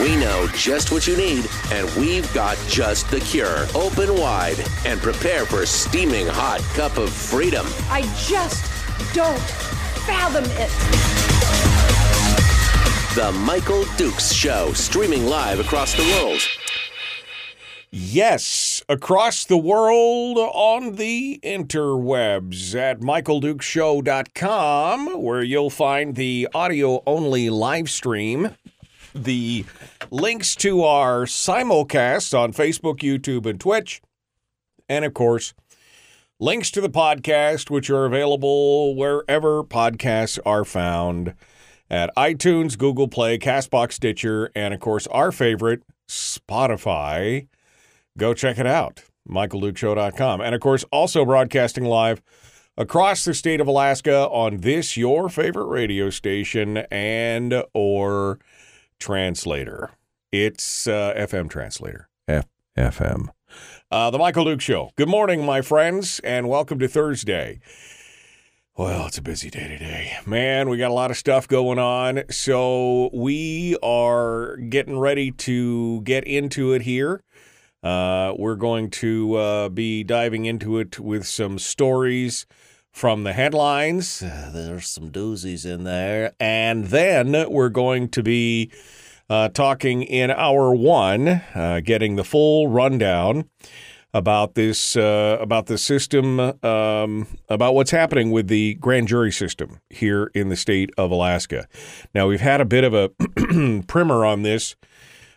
We know just what you need, and we've got just the cure. Open wide and prepare for a steaming hot cup of freedom. I just don't fathom it. The Michael Dukes Show, streaming live across the world. Yes, across the world on the interwebs at michaeldukeshow.com, where you'll find the audio only live stream, the links to our simulcast on Facebook, YouTube, and Twitch, and of course, links to the podcast, which are available wherever podcasts are found at iTunes, Google Play, Castbox, Stitcher, and of course, our favorite, Spotify. Go check it out, michaeldukeshow.com. And of course, also broadcasting live across the state of Alaska on this your favorite radio station and or translator. It's uh, FM translator. F- FM. Uh, the Michael Duke Show. Good morning, my friends, and welcome to Thursday. Well, it's a busy day today. Man, we got a lot of stuff going on. So we are getting ready to get into it here. Uh, we're going to uh, be diving into it with some stories from the headlines. Uh, there's some doozies in there. And then we're going to be uh, talking in hour one, uh, getting the full rundown about this uh, about the system um, about what's happening with the grand jury system here in the state of Alaska. Now we've had a bit of a primer on this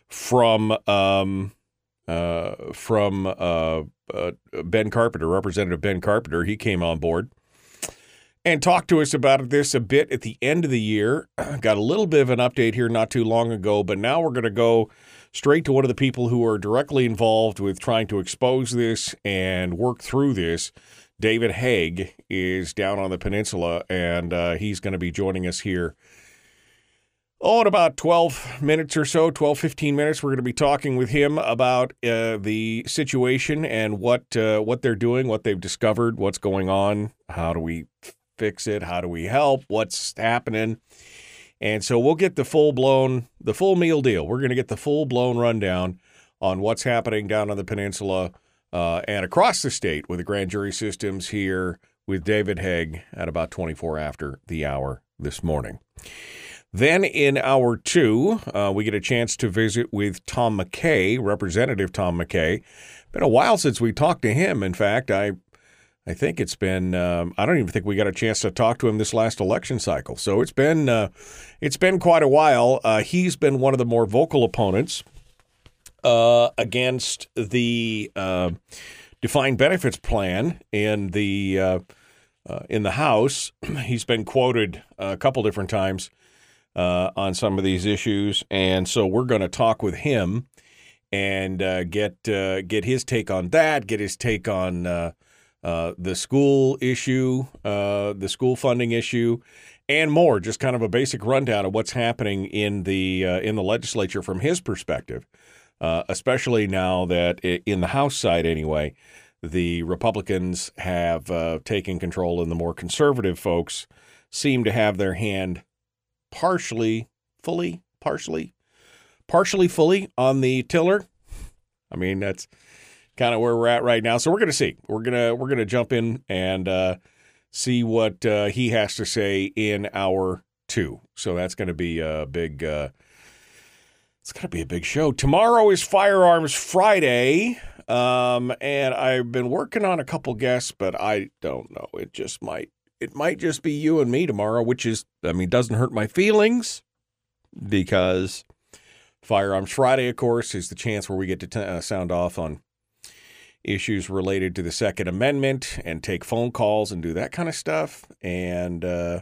from um, uh, from uh, Ben Carpenter, Representative Ben Carpenter. He came on board and talked to us about this a bit at the end of the year. Got a little bit of an update here not too long ago, but now we're going to go straight to one of the people who are directly involved with trying to expose this and work through this. David Haeg is down on the peninsula, and uh, he's going to be joining us here. Oh, in about 12 minutes or so, 12, 15 minutes, we're going to be talking with him about uh, the situation and what uh, what they're doing, what they've discovered, what's going on, how do we fix it, how do we help, what's happening. And so we'll get the full blown, the full meal deal. We're going to get the full blown rundown on what's happening down on the peninsula uh, and across the state with the grand jury systems here with David Haeg at about 24 after the hour this morning. Then in hour two, uh, we get a chance to visit with Tom McKay, Representative Tom McKay. Been a while since we talked to him. In fact, I I think it's been um, I don't even think we got a chance to talk to him this last election cycle. So it's been uh, it's been quite a while. Uh, he's been one of the more vocal opponents uh, against the uh, defined benefits plan in the uh, uh, in the House. he's been quoted a couple different times on some of these issues, and so we're going to talk with him and get get his take on that. Get his take on uh, the school issue, uh, the school funding issue, and more. Just kind of a basic rundown of what's happening in the uh, in the legislature from his perspective, uh, especially now that in the House side anyway, the Republicans have uh, taken control, and the more conservative folks seem to have their hand partially, fully, partially, partially, fully on the tiller. I mean, that's kind of where we're at right now. So we're going to see. We're gonna we're gonna jump in and uh, see what uh, he has to say in hour two. So that's going to be a big. Uh, it's going to be a big show. Tomorrow is Firearms Friday, um, and I've been working on a couple guests, but I don't know. It just might. It might just be you and me tomorrow, which is, I mean, doesn't hurt my feelings because Firearms Friday, of course, is the chance where we get to t- uh, sound off on issues related to the Second Amendment and take phone calls and do that kind of stuff. And uh,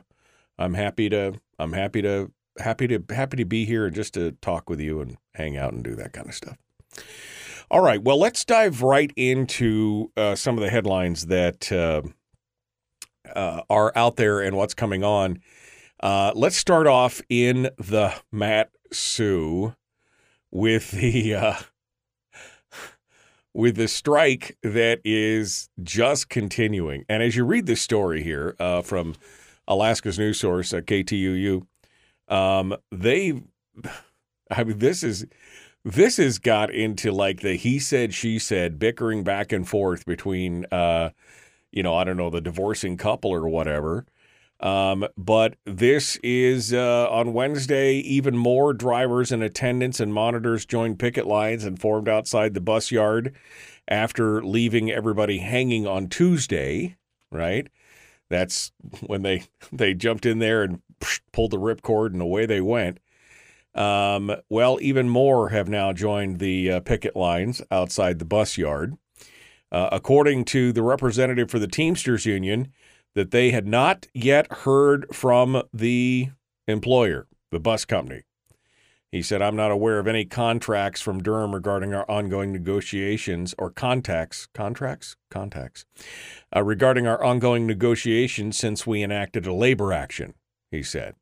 I'm happy to I'm happy to happy to happy to be here and just to talk with you and hang out and do that kind of stuff. All right. Well, let's dive right into uh, some of the headlines that uh, uh, are out there and what's coming on. Uh, let's start off in the Matt Sue with the uh, with the strike that is just continuing. And as you read this story here uh, from Alaska's news source, uh, KTUU, um, they, I mean, this is this has got into like the he said she said bickering back and forth between, uh, you know, I don't know the divorcing couple or whatever. Um, but this is uh, on Wednesday. Even more drivers and attendants and monitors joined picket lines and formed outside the bus yard after leaving everybody hanging on Tuesday. Right, that's when they they jumped in there and pulled the ripcord and away they went. Um, well, even more have now joined the uh, picket lines outside the bus yard. Uh, according to the representative for the Teamsters Union, that they had not yet heard from the employer, the bus company. He said, I'm not aware of any contracts from Durham regarding our ongoing negotiations or contacts, contracts, contacts, uh, regarding our ongoing negotiations since we enacted a labor action, he said.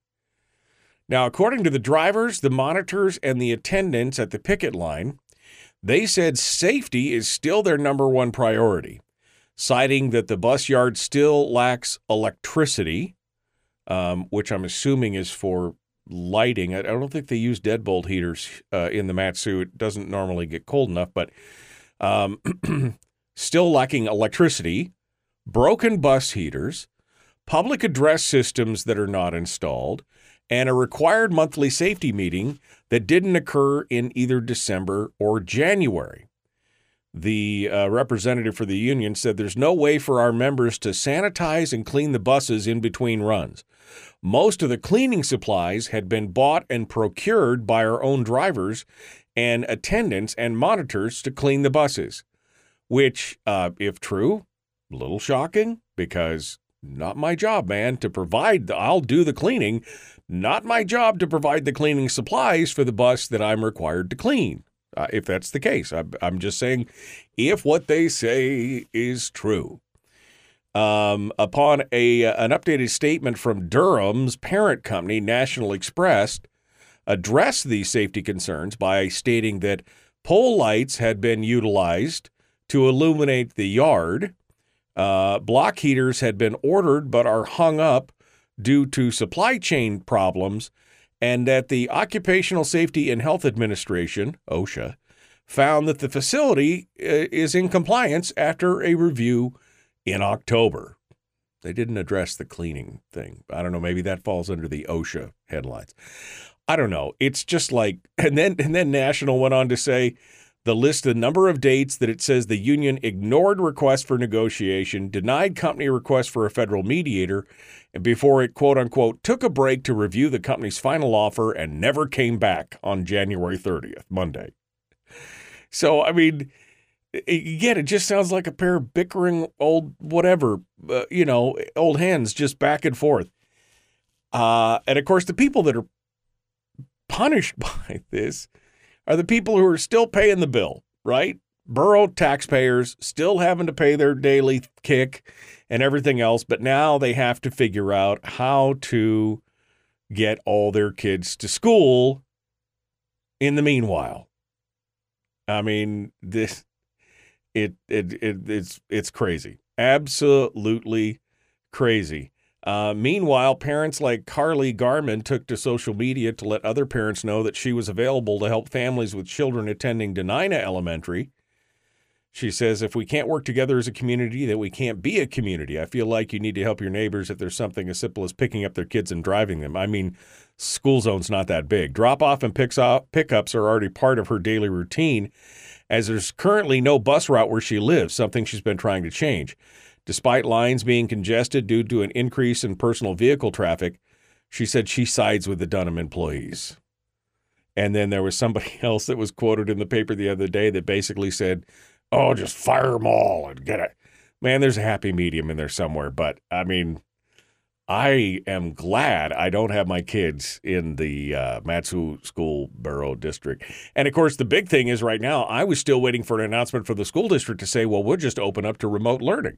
Now, according to the drivers, the monitors, and the attendants at the picket line, they said safety is still their number one priority citing that the bus yard still lacks electricity, um, which I'm assuming is for lighting. I, don't think they use deadbolt heaters uh, in the Mat-Su. It doesn't normally get cold enough, but um, still lacking electricity, broken bus heaters, public address systems that are not installed, and a required monthly safety meeting that didn't occur in either December or January. The uh, representative for the union said there's no way for our members to sanitize and clean the buses in between runs. Most of the cleaning supplies had been bought and procured by our own drivers and attendants and monitors to clean the buses, which, uh, if true, a little shocking because not my job, man, to provide. The, I'll do the cleaning. Not my job to provide the cleaning supplies for the bus that I'm required to clean uh, if that's the case. I, I'm just saying if what they say is true. Um, upon a an updated statement from Durham's parent company, National Express, addressed these safety concerns by stating that pole lights had been utilized to illuminate the yard. Uh, block heaters had been ordered but are hung up due to supply chain problems and that the Occupational Safety and Health Administration, OSHA, found that the facility uh, is in compliance after a review in October. They didn't address the cleaning thing. I don't know, maybe that falls under the OSHA headlines. I don't know. It's just like and then and then National went on to say the list the number of dates that it says the union ignored requests for negotiation, denied company requests for a federal mediator, and before it quote unquote took a break to review the company's final offer and never came back on January 30th, Monday. So, I mean, again, it just sounds like a pair of bickering old whatever, uh, you know, old hands just back and forth. Uh, and of course, the people that are punished by this are the people who are still paying the bill, right? Borough taxpayers still having to pay their daily kick and everything else, but now they have to figure out how to get all their kids to school in the meanwhile. I mean, this it it, it it's it's crazy. Absolutely crazy. Uh, meanwhile, parents like Carly Garman took to social media to let other parents know that she was available to help families with children attending Dena'ina Elementary. She says, if we can't work together as a community, then we can't be a community. I feel like you need to help your neighbors if there's something as simple as picking up their kids and driving them. I mean, school zone's not that big. Drop off and picks off, pickups are already part of her daily routine, as there's currently no bus route where she lives, something she's been trying to change. Despite lines being congested due to an increase in personal vehicle traffic, she said she sides with the Durham employees. And then there was somebody else that was quoted in the paper the other day that basically said, oh, just fire them all and get it. Man, there's a happy medium in there somewhere. But I mean, I am glad I don't have my kids in the uh, Matsu School Borough District. And of course, the big thing is right now, I was still waiting for an announcement from the school district to say, well, we'll just open up to remote learning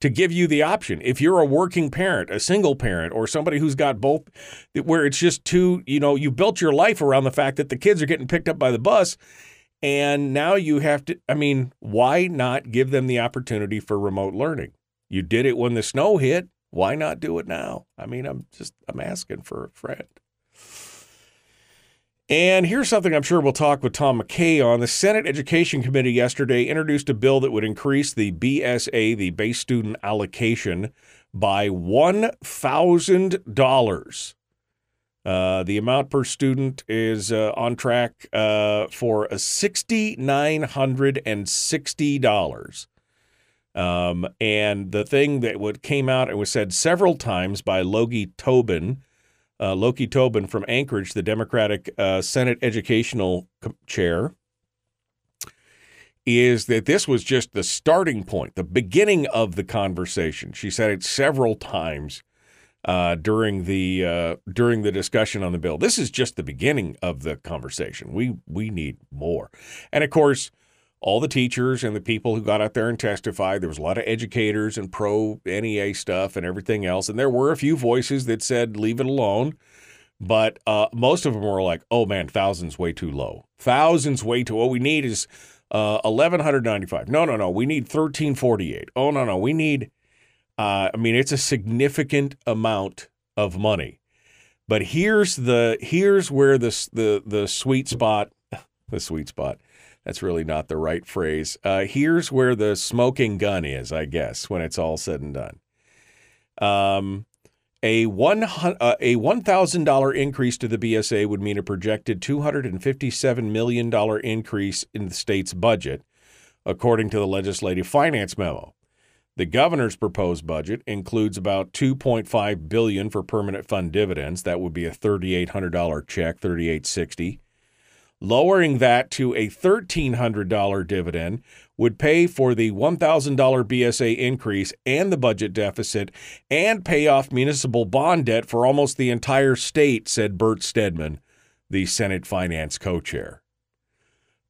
to give you the option. If you're a working parent, a single parent, or somebody who's got both, where it's just too, you know, you built your life around the fact that the kids are getting picked up by the bus. And now you have to, I mean, why not give them the opportunity for remote learning? You did it when the snow hit. Why not do it now? I mean, I'm just, I'm asking for a friend. And here's something I'm sure we'll talk with Tom McKay on. The Senate Education Committee yesterday introduced a bill that would increase the BSA, the base student allocation, by $1,000. Uh, the amount per student is uh, on track uh, for $6,960. Um, and the thing that what came out, it was said several times by Loki Tobin, uh, Loki Tobin from Anchorage, the Democratic uh, Senate Educational Chair, is that this was just the starting point, the beginning of the conversation. She said it several times uh, during the uh, during the discussion on the bill. This is just the beginning of the conversation. We we need more, and of course all the teachers and the people who got out there and testified. There was a lot of educators and pro NEA stuff and everything else. And there were a few voices that said, leave it alone. But uh, most of them were like, oh man, thousands way too low. Thousands way too. What we need is uh, 1195. No, no, no. We need 1348. Oh, no, no. We need, uh, I mean, it's a significant amount of money. But here's the here's where the the the sweet spot, the sweet spot that's really not the right phrase. Uh, here's where the smoking gun is, I guess, when it's all said and done. Um, a one uh, a one thousand dollar increase to the BSA would mean a projected two hundred and fifty seven million dollar increase in the state's budget, according to the legislative finance memo. The governor's proposed budget includes about 2.5 billion for permanent fund dividends. That would be a $3800 check, 3860. Lowering that to a $1,300 dividend would pay for the $1,000 BSA increase and the budget deficit and pay off municipal bond debt for almost the entire state, said Bert Stedman, the Senate Finance co chair.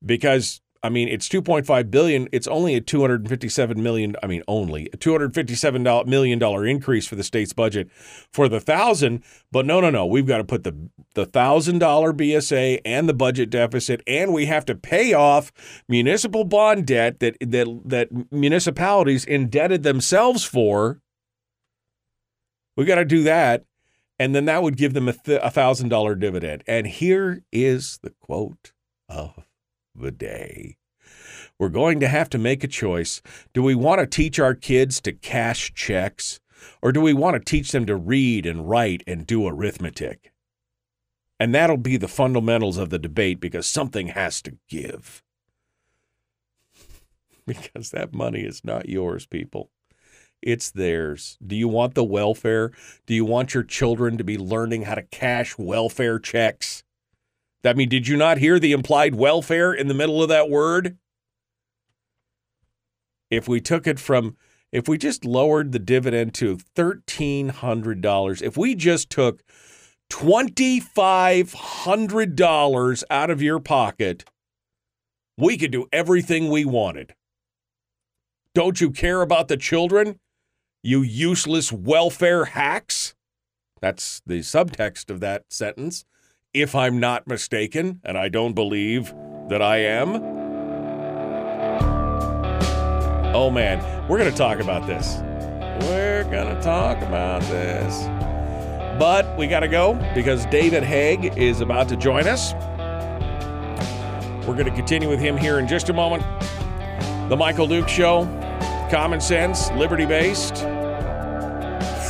Because I mean, it's 2.5 billion. It's only a 257 million. I mean, only a 257 million dollar increase for the state's budget for the thousand. But no, no, no. We've got to put the the thousand dollar BSA and the budget deficit, and we have to pay off municipal bond debt that that that municipalities indebted themselves for. We got to do that, and then that would give them a thousand dollar dividend. And here is the quote of the day. We're going to have to make a choice. Do we want to teach our kids to cash checks, or do we want to teach them to read and write and do arithmetic? And that'll be the fundamentals of the debate because something has to give. Because that money is not yours, people. It's theirs. Do you want the welfare? Do you want your children to be learning how to cash welfare checks? I mean, did you not hear the implied welfare in the middle of that word? If we took it from, if we just lowered the dividend to $1,300, if we just took $2,500 out of your pocket, we could do everything we wanted. Don't you care about the children? You useless welfare hacks? That's the subtext of that sentence if I'm not mistaken, and I don't believe that I am. Oh man, we're going to talk about this. We're going to talk about this. But we got to go because David Haeg is about to join us. We're going to continue with him here in just a moment. The Michael Duke Show, common sense, liberty based,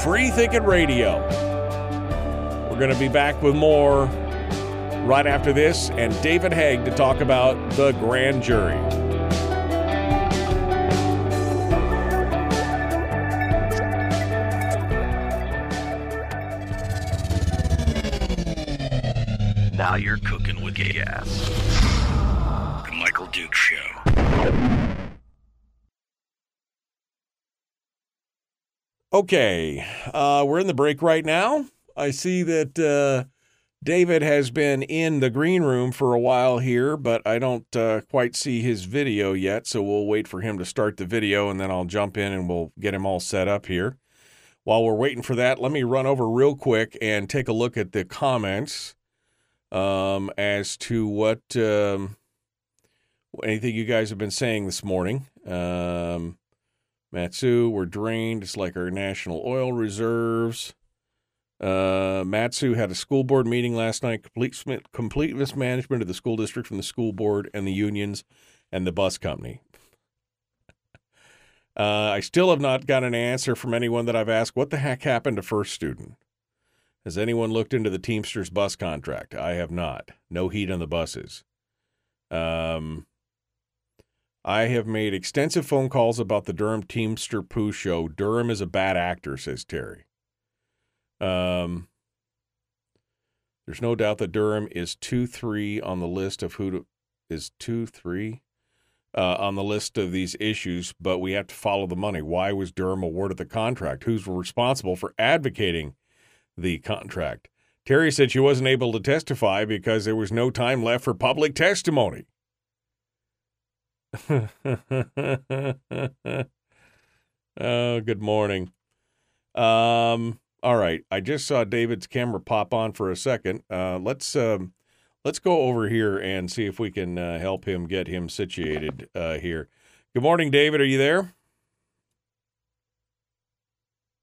free thinking radio. We're going to be back with more right after this, and David Haeg to talk about the grand jury. Now you're cooking with gas. The Michael Duke Show. Okay, uh, we're in the break right now. I see that uh, David has been in the green room for a while here, but I don't uh, quite see his video yet, so we'll wait for him to start the video and then I'll jump in and we'll get him all set up here. While we're waiting for that, let me run over real quick and take a look at the comments um, as to what um, anything you guys have been saying this morning. Um, Matsu, we're drained. It's like our national oil reserves. Uh, Matsu had a school board meeting last night. Complete complete mismanagement of the school district from the school board and the unions and the bus company. Uh, I still have not got an answer from anyone that I've asked. What the heck happened to First Student? Has anyone looked into the Teamsters bus contract? I have not. No heat on the buses. Um, I have made extensive phone calls about the Durham Teamster Pooh show. Durham is a bad actor, says Terry. Um, there's no doubt that Durham is two three on the list of who to, is two three uh, on the list of these issues, but we have to follow the money. Why was Durham awarded the contract? Who's responsible for advocating the contract? Terry said she wasn't able to testify because there was no time left for public testimony. oh, good morning. Um, all right, I just saw David's camera pop on for a second. Uh, let's um, let's go over here and see if we can uh, help him get him situated uh, here. Good morning, David. Are you there?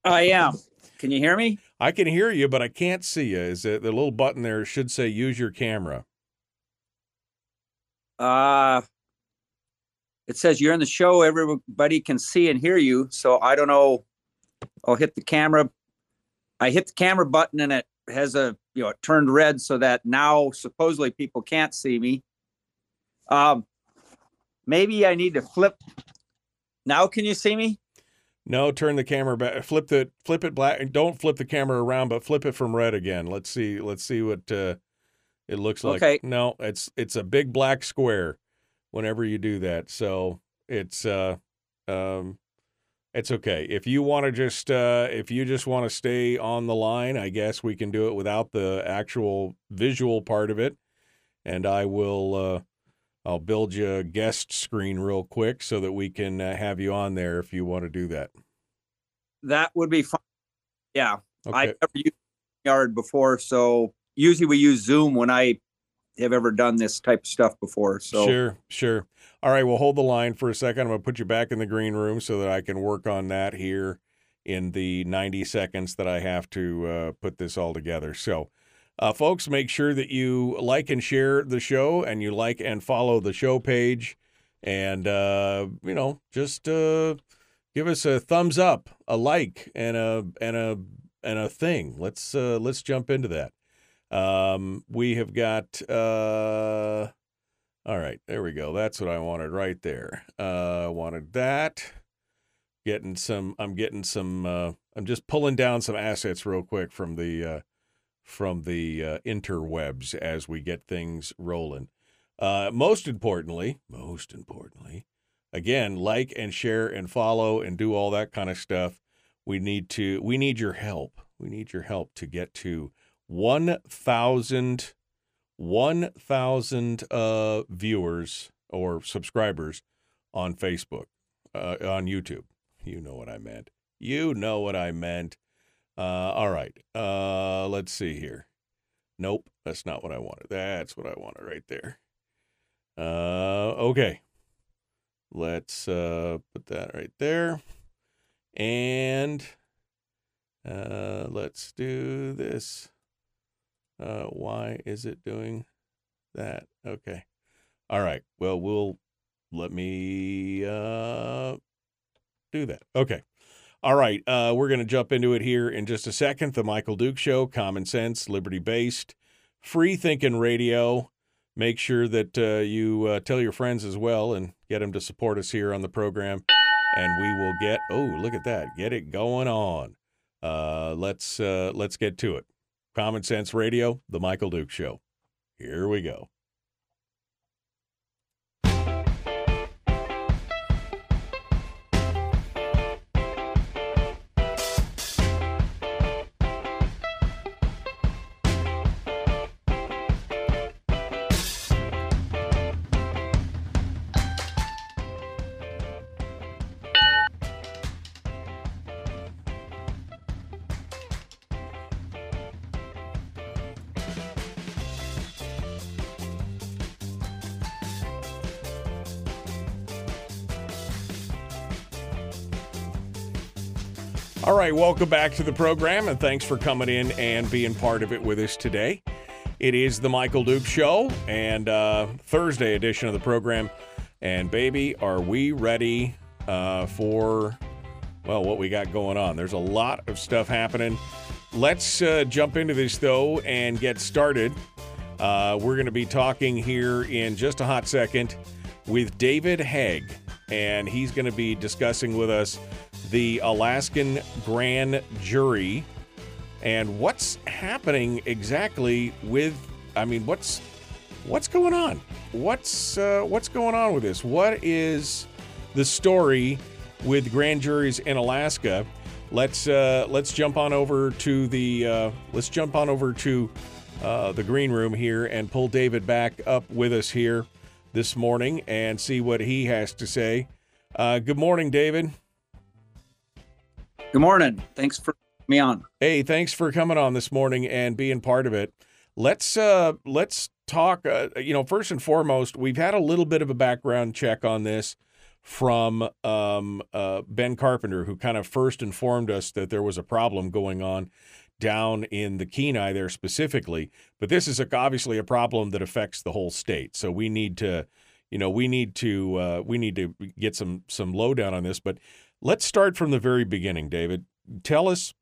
I am. Can you hear me? I can hear you, but I can't see you. Is it the little button there should say use your camera? Uh it says you're in the show. Everybody can see and hear you. So I don't know. I'll hit the camera. I hit the camera button and it has a you know it turned red so that now supposedly people can't see me. Um, maybe I need to flip. Now can you see me? No, turn the camera back. Flip the flip it black. Don't flip the camera around, but flip it from red again. Let's see. Let's see what uh, it looks like. Okay. No, it's it's a big black square. Whenever you do that, so it's uh, um, it's okay. If you want to just uh, if you just want to stay on the line, I guess we can do it without the actual visual part of it. And I will uh, I'll build you a guest screen real quick so that we can uh, have you on there if you want to do that. That would be fun. Yeah, Okay. I've never used Yard before, so usually we use Zoom when I have ever done this type of stuff before. So Sure, sure. All right, we'll hold the line for a second. I'm going to put you back in the green room so that I can work on that here in the 90 seconds that I have to uh, put this all together. So, uh, folks, make sure that you like and share the show and you like and follow the show page. And, uh, you know, just uh, give us a thumbs up, a like, and a, and a, and a thing. Let's, uh, let's jump into that. Um, we have got, uh, all right, there we go. That's what I wanted right there. Uh, I wanted that. Getting some, I'm getting some, uh, I'm just pulling down some assets real quick from the, uh, from the uh, interwebs as we get things rolling. Uh, most importantly, most importantly, again, like and share and follow and do all that kind of stuff. We need to, we need your help. We need your help to get to 1,000 1,000 uh, viewers or subscribers on Facebook, uh, on YouTube. You know what I meant. You know what I meant. Uh, all right. Uh, let's see here. Nope, that's not what I wanted. That's what I wanted right there. Uh, okay. Let's uh, put that right there. And uh, let's do this. Uh, why is it doing that? Okay. All right. Well, we'll let me uh, do that. Okay. All right. Uh, we're going to jump into it here in just a second. The Michael Duke Show, common sense, liberty based, free thinking radio. Make sure that uh, you uh, tell your friends as well and get them to support us here on the program. And we will get, oh, look at that. Get it going on. Uh, let's uh, let's get to it. Common Sense Radio, The Michael Duke Show. Here we go. Welcome back to the program, and thanks for coming in and being part of it with us today. It is the Michael Duke Show and uh, Thursday edition of the program. And baby, are we ready uh, for well what we got going on? There's a lot of stuff happening. Let's uh, jump into this though and get started. Uh, we're going to be talking here in just a hot second with David Haeg, and he's going to be discussing with us the Alaskan grand jury and what's happening exactly with I mean what's what's going on? What's uh, what's going on with this? What is the story with grand juries in Alaska? Let's uh, let's jump on over to the uh, let's jump on over to uh, the green room here and pull David back up with us here this morning and see what he has to say. Uh, good morning, David. Good morning. Thanks for me on. Hey, thanks for coming on this morning and being part of it. Let's uh let's talk uh, you know, first and foremost, we've had a little bit of a background check on this from um, uh, Ben Carpenter, who kind of first informed us that there was a problem going on down in the Kenai there specifically. But this is a, obviously a problem that affects the whole state. So we need to, you know, we need to uh, we need to get some some lowdown on this. But Let's start from the very beginning, David. Tell us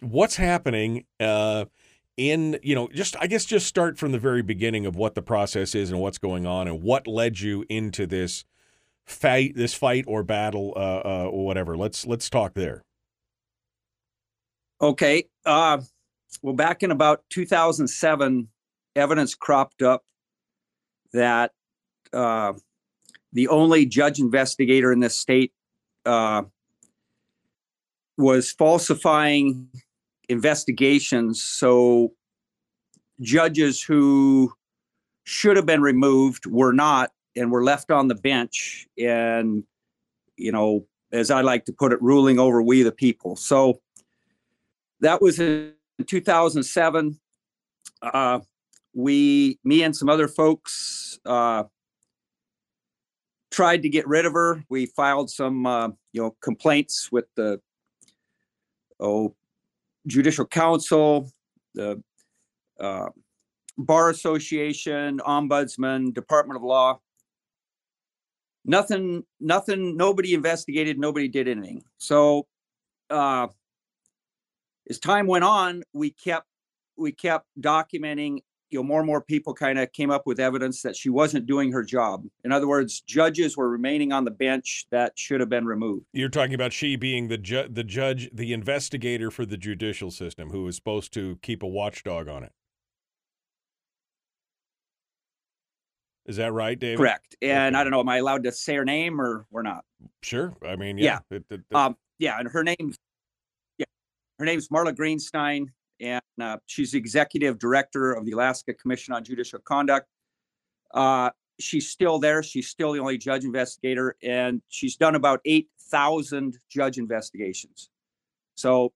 what's happening uh, in, you know, just, I guess, just start from the very beginning of what the process is and what's going on and what led you into this fight, this fight or battle, uh, uh, or whatever. Let's, let's talk there. Okay. Uh, well, back in about 2007, evidence cropped up that uh, the only judge investigator in this state uh, was falsifying investigations. So judges who should have been removed were not and were left on the bench and you know as i like to put it ruling over we the people so that was in 2007 uh, we me and some other folks uh, tried to get rid of her. We filed some, uh, you know, complaints with the oh, judicial council, the uh, bar association, ombudsman, Department of Law. Nothing, nothing. Nobody investigated. Nobody did anything. So, uh, as time went on, we kept we kept documenting you know, more and more people kind of came up with evidence that she wasn't doing her job. In other words, judges were remaining on the bench that should have been removed. You're talking about she being the ju- the judge, the investigator for the judicial system, who was supposed to keep a watchdog on it. Is that right, David? Correct. And okay. I don't know, am I allowed to say her name or we're not? Sure. I mean, yeah. Yeah. It, it, it, um, yeah, and her name's yeah, her name's Marla Greenstein and uh, she's executive director of the Alaska Commission on Judicial Conduct. Uh, she's still there. She's still the only judge investigator, and she's done about 8,000 judge investigations. So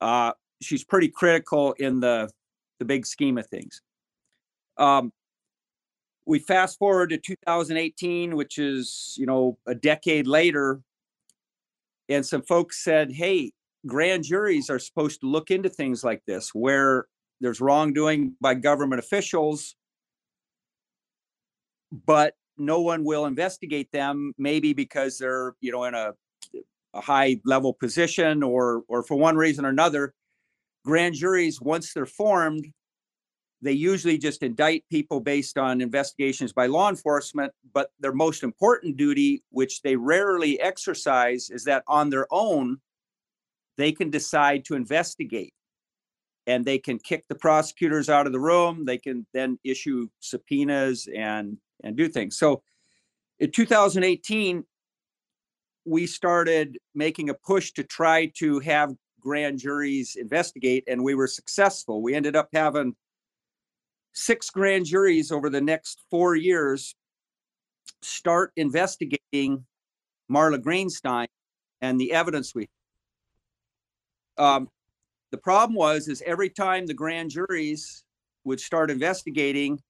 uh, she's pretty critical in the, the big scheme of things. Um, we fast forward to 2018, which is, you know, a decade later, and some folks said, hey, grand juries are supposed to look into things like this where there's wrongdoing by government officials. But no one will investigate them maybe because they're you know in a, a high level position or or for one reason or another. Grand juries once they're formed they usually just indict people based on investigations by law enforcement but their most important duty which they rarely exercise is that on their own they can decide to investigate. And they can kick the prosecutors out of the room. They can then issue subpoenas and and do things. So in 2018 we started making a push to try to have grand juries investigate and we were successful. We ended up having six grand juries over the next four years start investigating marla greenstein and the evidence we um, the problem was is every time the grand juries would start investigating,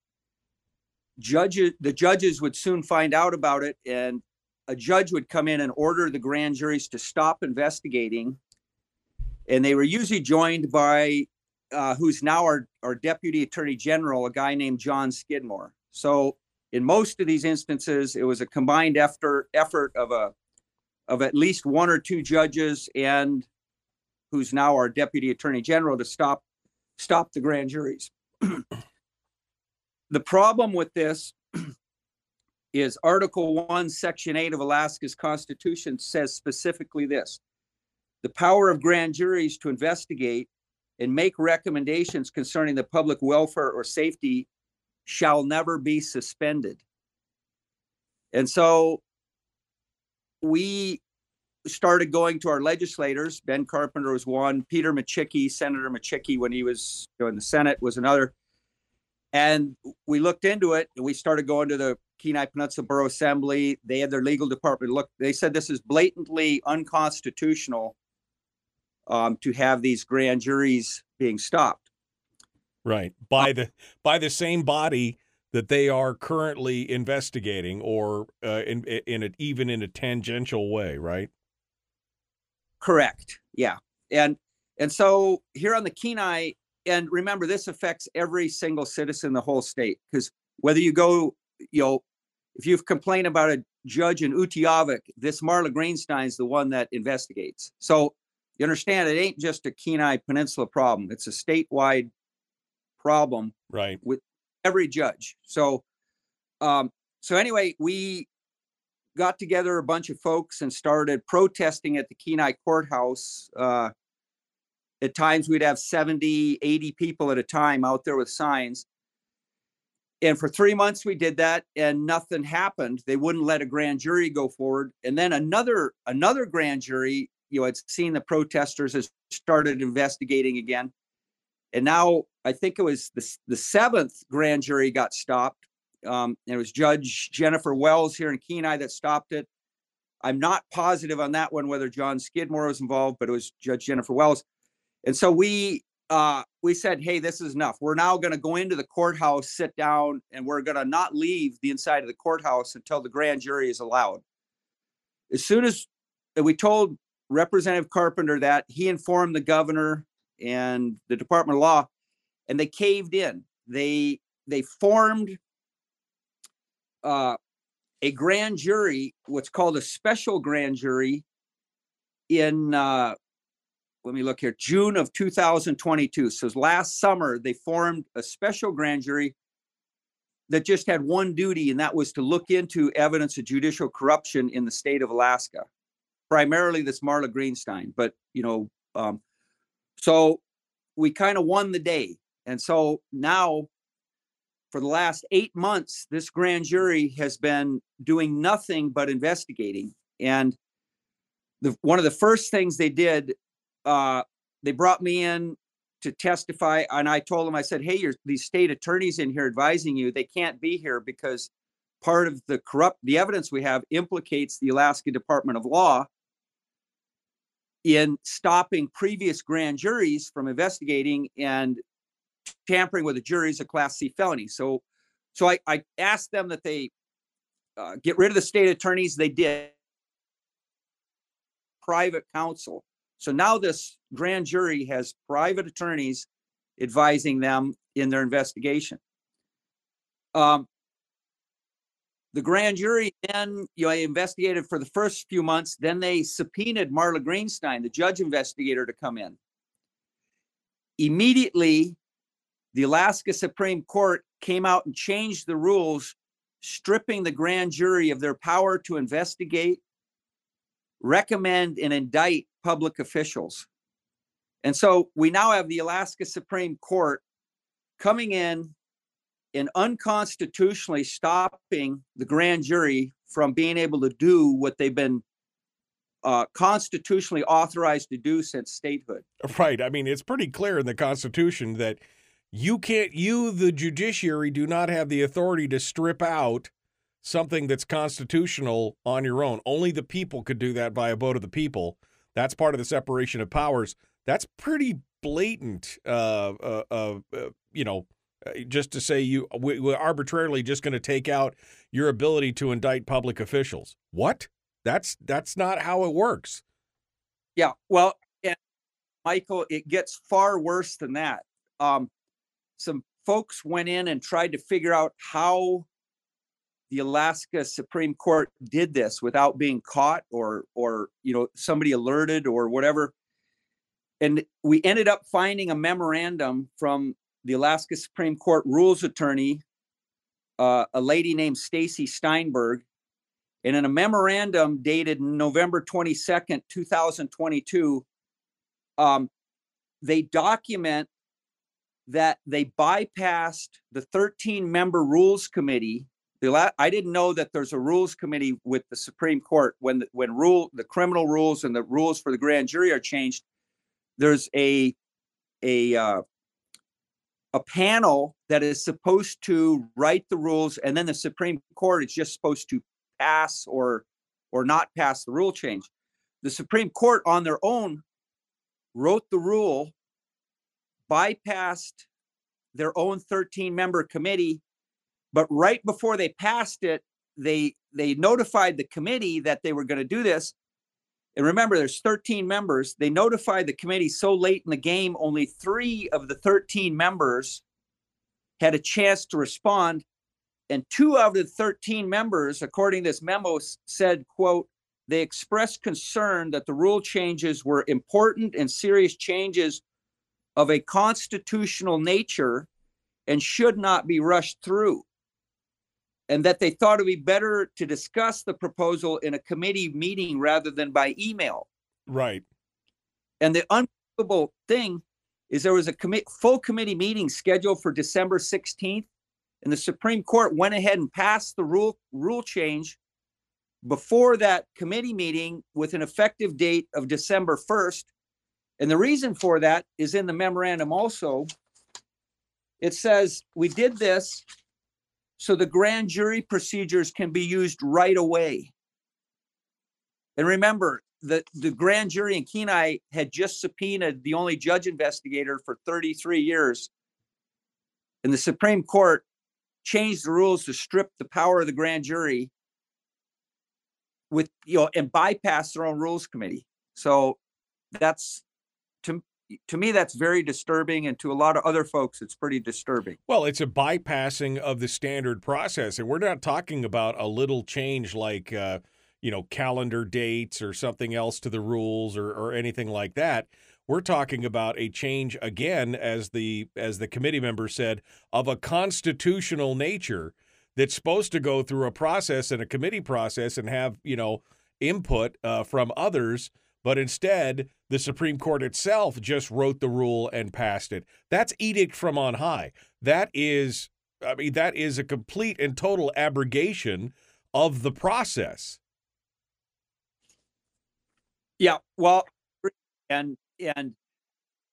judges the judges would soon find out about it, and a judge would come in and order the grand juries to stop investigating, and they were usually joined by uh, who's now our, our deputy attorney general, a guy named John Skidmore. So in most of these instances, it was a combined effort effort of a of at least one or two judges and who's now our deputy attorney general to stop stop the grand juries. the problem with this is Article 1, Section 8 of Alaska's Constitution says specifically this the power of grand juries to investigate and make recommendations concerning the public welfare or safety shall never be suspended. And so we started going to our legislators. Ben Carpenter was one. Peter Micciche, Senator Micciche, when he was in the Senate, was another. And we looked into it. And we started going to the Kenai Peninsula Borough Assembly. They had their legal department look. They said this is blatantly unconstitutional um, to have these grand juries being stopped. Right by the by the same body that they are currently investigating, or uh, in in a, even in a tangential way, right? Correct. Yeah, and and so here on the Kenai, and remember this affects every single citizen in the whole state because whether you go, you know, if you've complained about a judge in Utqiagvik, this Marla Greenstein's the one that investigates. So you understand it ain't just a Kenai Peninsula problem; it's a statewide problem, right? With every judge. So, um, so anyway, we got together a bunch of folks and started protesting at the Kenai courthouse. Uh, at times we'd have 70, 80 people at a time out there with signs. And for three months we did that and nothing happened. They wouldn't let a grand jury go forward. And then another another grand jury, you know, had seen the protesters has started investigating again. And now I think it was the, the seventh grand jury got stopped. Um, it was Judge Jennifer Wells here in Kenai that stopped it. I'm not positive on that one whether John Skidmore was involved, but it was Judge Jennifer Wells. And so we uh, we said, hey, this is enough. We're now going to go into the courthouse, sit down, and we're going to not leave the inside of the courthouse until the grand jury is allowed. As soon as we told Representative Carpenter that, he informed the governor and the Department of Law, and they caved in. They they formed uh, a grand jury, what's called a special grand jury, in uh, let me look here, June of 2022. So last summer, they formed a special grand jury that just had one duty, and that was to look into evidence of judicial corruption in the state of Alaska, primarily this Marla Greenstein. But you know, um, so we kind of won the day, and so now, for the last eight months, this grand jury has been doing nothing but investigating. And the one of the first things they did uh, they brought me in to testify, and I told them, I said, "Hey, you're these state attorneys in here advising you. They can't be here because part of the corrupt the evidence we have implicates the Alaska Department of Law in stopping previous grand juries from investigating and tampering with the juries a class C felony. So, so I, I asked them that they uh, get rid of the state attorneys. They did. Private counsel so now this grand jury has private attorneys advising them in their investigation. Um, the grand jury then you know investigated for the first few months. Then they subpoenaed Marla Greenstein, the judge investigator, to come in. Immediately, the Alaska Supreme Court came out and changed the rules, stripping the grand jury of their power to investigate, recommend, and indict public officials. And so we now have the Alaska Supreme Court coming in and unconstitutionally stopping the grand jury from being able to do what they've been uh, constitutionally authorized to do since statehood. Right. I mean, it's pretty clear in the Constitution that you can't, you, the judiciary, do not have the authority to strip out something that's constitutional on your own. Only the people could do that by a vote of the people. That's part of the separation of powers. That's pretty blatant. Uh, uh, uh, uh you know, uh, just to say you we, we're arbitrarily just going to take out your ability to indict public officials. What? That's that's not how it works. Yeah. Well, Michael, it gets far worse than that. Um, some folks went in and tried to figure out how the Alaska Supreme Court did this without being caught or or you know somebody alerted or whatever. And we ended up finding a memorandum from the Alaska Supreme Court rules attorney, uh, a lady named Stacy Steinberg, and in a memorandum dated November 22nd, 2022, um, they document that they bypassed the 13 member rules committee. I didn't know that there's a rules committee with the Supreme Court when the, when rule the criminal rules and the rules for the grand jury are changed. There's a a uh, a panel that is supposed to write the rules, and then the Supreme Court is just supposed to pass or or not pass the rule change. The Supreme Court on their own wrote the rule, bypassed their own 13 member committee, but right before they passed it, they they notified the committee that they were going to do this. And remember, there's 13 members. They notified the committee so late in the game, only three of the 13 members had a chance to respond and two out of the 13 members according to this memo said quote they expressed concern that the rule changes were important and serious changes of a constitutional nature and should not be rushed through and that they thought it would be better to discuss the proposal in a committee meeting rather than by email right and the unbelievable thing is there was a commi- full committee meeting scheduled for december 16th and the Supreme Court went ahead and passed the rule rule change before that committee meeting with an effective date of December 1st. And the reason for that is in the memorandum also. It says we did this so the grand jury procedures can be used right away. And remember, the, the grand jury in Kenai had just subpoenaed the only judge investigator for 33 years. And the Supreme Court changed the rules to strip the power of the grand jury with you know and bypass their own rules committee so that's to me that's very disturbing and to a lot of other folks it's pretty disturbing well it's a bypassing of the standard process and we're not talking about a little change like uh, you know calendar dates or something else to the rules or, or anything like that we're talking about a change again, as the as the committee member said, of a constitutional nature that's supposed to go through a process and a committee process and have you know input uh, from others. But instead, the Supreme Court itself just wrote the rule and passed it. That's edict from on high. That is, I mean, that is a complete and total abrogation of the process. Yeah, well, and and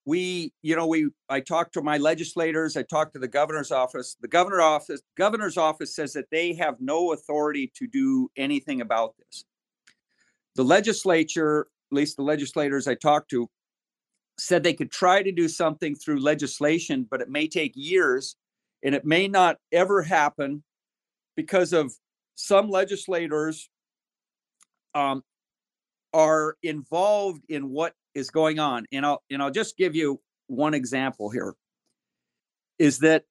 we you know we i talked to my legislators i talked to the governor's office the governor office governor's office says that they have no authority to do anything about this the legislature at least the legislators i talked to said they could try to do something through legislation but it may take years and it may not ever happen because of some legislators um, are involved in what is going on. And I'll and I'll just give you one example here. Is that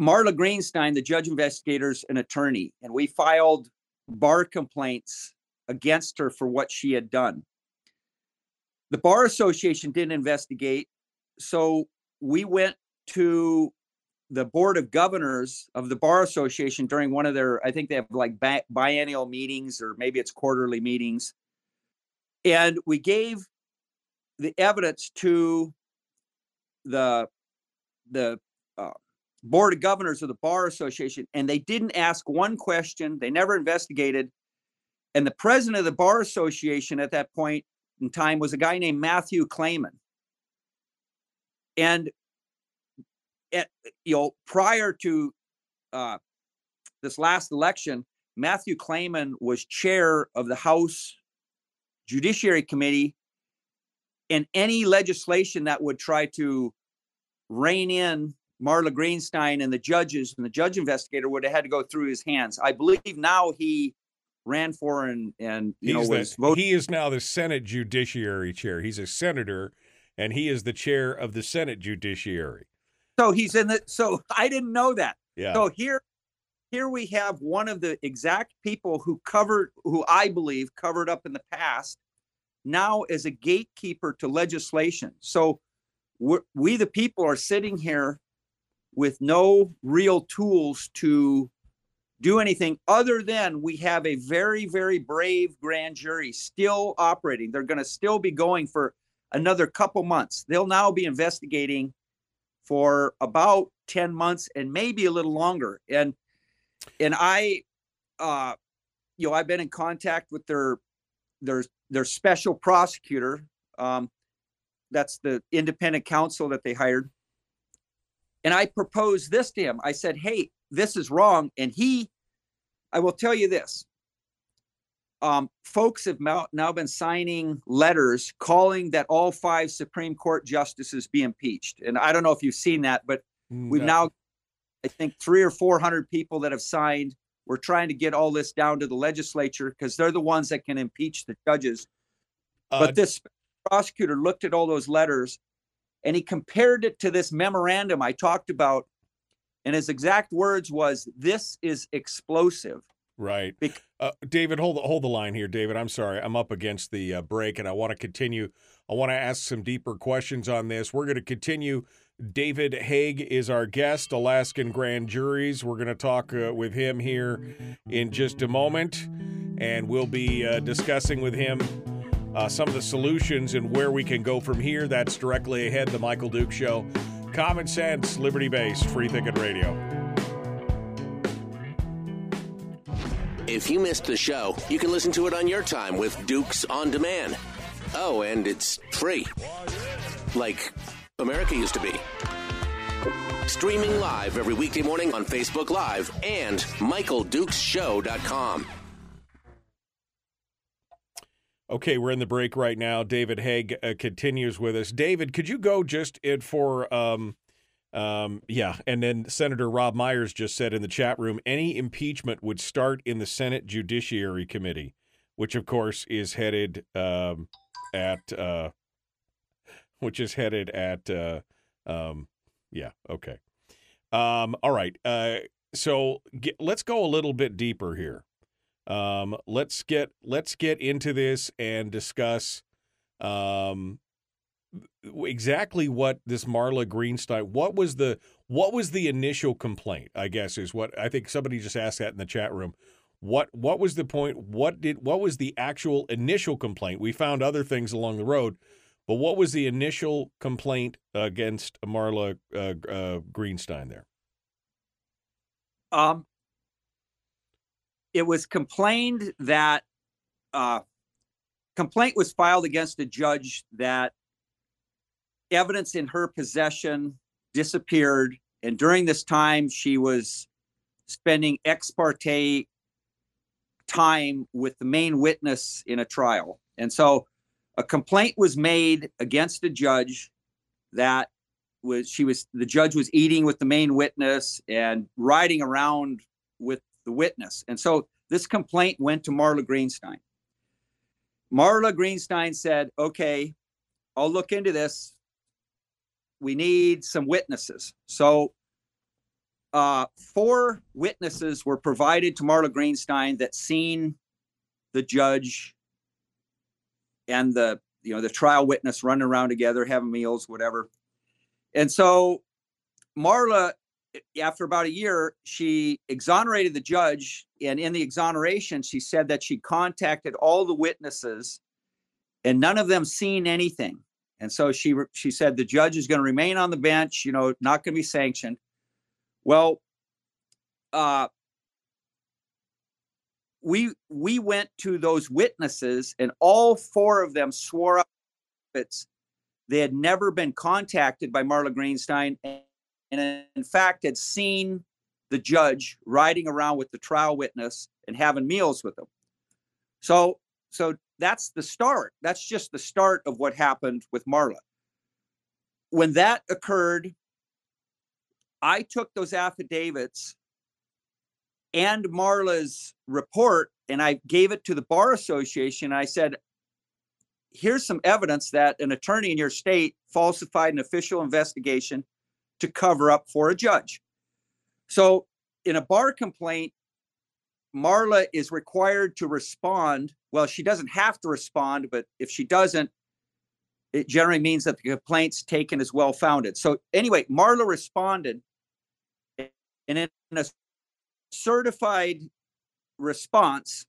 Marla Greenstein, the judge investigator's an attorney, and we filed bar complaints against her for what she had done. The Bar Association didn't investigate, so we went to the board of governors of the bar association during one of their i think they have like biennial meetings or maybe it's quarterly meetings and we gave the evidence to the the uh, board of governors of the bar association and they didn't ask one question they never investigated and the president of the bar association at that point in time was a guy named matthew claman and at, you know prior to uh, this last election matthew claman was chair of the house judiciary committee and any legislation that would try to rein in Marla Greenstein and the judges and the judge investigator would have had to go through his hands. I believe now he ran for and and you He's know the, was voted. He is now the Senate Judiciary Chair. He's a senator, and he is the chair of the Senate Judiciary. So he's in the. So I didn't know that. Yeah. So here, here we have one of the exact people who covered, who I believe covered up in the past, now as a gatekeeper to legislation. So we're, we, the people, are sitting here with no real tools to do anything other than we have a very, very brave grand jury still operating. They're going to still be going for another couple months. They'll now be investigating for about 10 months and maybe a little longer. And and I uh you know, I've been in contact with their their their special prosecutor. Um that's the independent counsel that they hired. And I proposed this to him. I said, "Hey, this is wrong." And he I will tell you this. Um, folks have now, been signing letters calling that all five Supreme Court justices be impeached. And I don't know if you've seen that, but we've now, I think, three or 400 people that have signed. We're trying to get all this down to the legislature because they're the ones that can impeach the judges. Uh, But this prosecutor looked at all those letters and he compared it to this memorandum I talked about. And his exact words was, This is explosive. Right. Uh, David, hold the, hold the line here, David. I'm sorry. I'm up against the uh, break, and I want to continue. I want to ask some deeper questions on this. We're going to continue. David Haeg is our guest, Alaskan Grand Juries. We're going to talk uh, with him here in just a moment, and we'll be uh, discussing with him uh, some of the solutions and where we can go from here. That's directly ahead. The Michael Duke Show. Common sense, liberty based, free thinking radio. If you missed the show, you can listen to it on your time with Dukes on Demand. Oh, and it's free. Like America used to be. Streaming live every weekday morning on Facebook Live and MichaelDukesShow.com. Okay, we're in the break right now. David Haeg uh, continues with us. David, could you go just in for, um, um, yeah, and then Senator Rob Myers just said in the chat room any impeachment would start in the Senate Judiciary Committee, which of course is headed um, at, uh, which is headed at, uh, um, yeah, okay. Um, all right. Uh, so get, let's go a little bit deeper here. Um, let's get let's get into this and discuss um, exactly what this Marla Greenstein. What was the what was the initial complaint? I guess is what I think somebody just asked that in the chat room. What what was the point? What did what was the actual initial complaint? We found other things along the road, but what was the initial complaint against Marla uh, uh, Greenstein there? Um, it was complained that uh, complaint was filed against a judge that evidence in her possession disappeared, and during this time she was spending ex parte time with the main witness in a trial, and so a complaint was made against a judge that was she was the judge was eating with the main witness and riding around with the witness. And so this complaint went to Marla Greenstein. Marla Greenstein said, okay, I'll look into this. We need some witnesses. So uh, four witnesses were provided to Marla Greenstein that seen the judge and the you know the trial witness running around together having meals whatever and so marla after about a year she exonerated the judge and in the exoneration she said that she contacted all the witnesses and none of them seen anything. And so she she said the judge is going to remain on the bench you know not going to be sanctioned. Well uh we we went to those witnesses and all four of them swore up they had never been contacted by Marla Greenstein and in fact had seen the judge riding around with the trial witness and having meals with them. So so that's the start. That's just the start of what happened with Marla. When that occurred, I took those affidavits and Marla's report and I gave it to the bar association. I said, here's some evidence that an attorney in your state falsified an official investigation to cover up for a judge. So, in a bar complaint, Marla is required to respond. Well, she doesn't have to respond, but if she doesn't, it generally means that the complaint's taken as well founded. So, anyway, Marla responded, and in a certified response,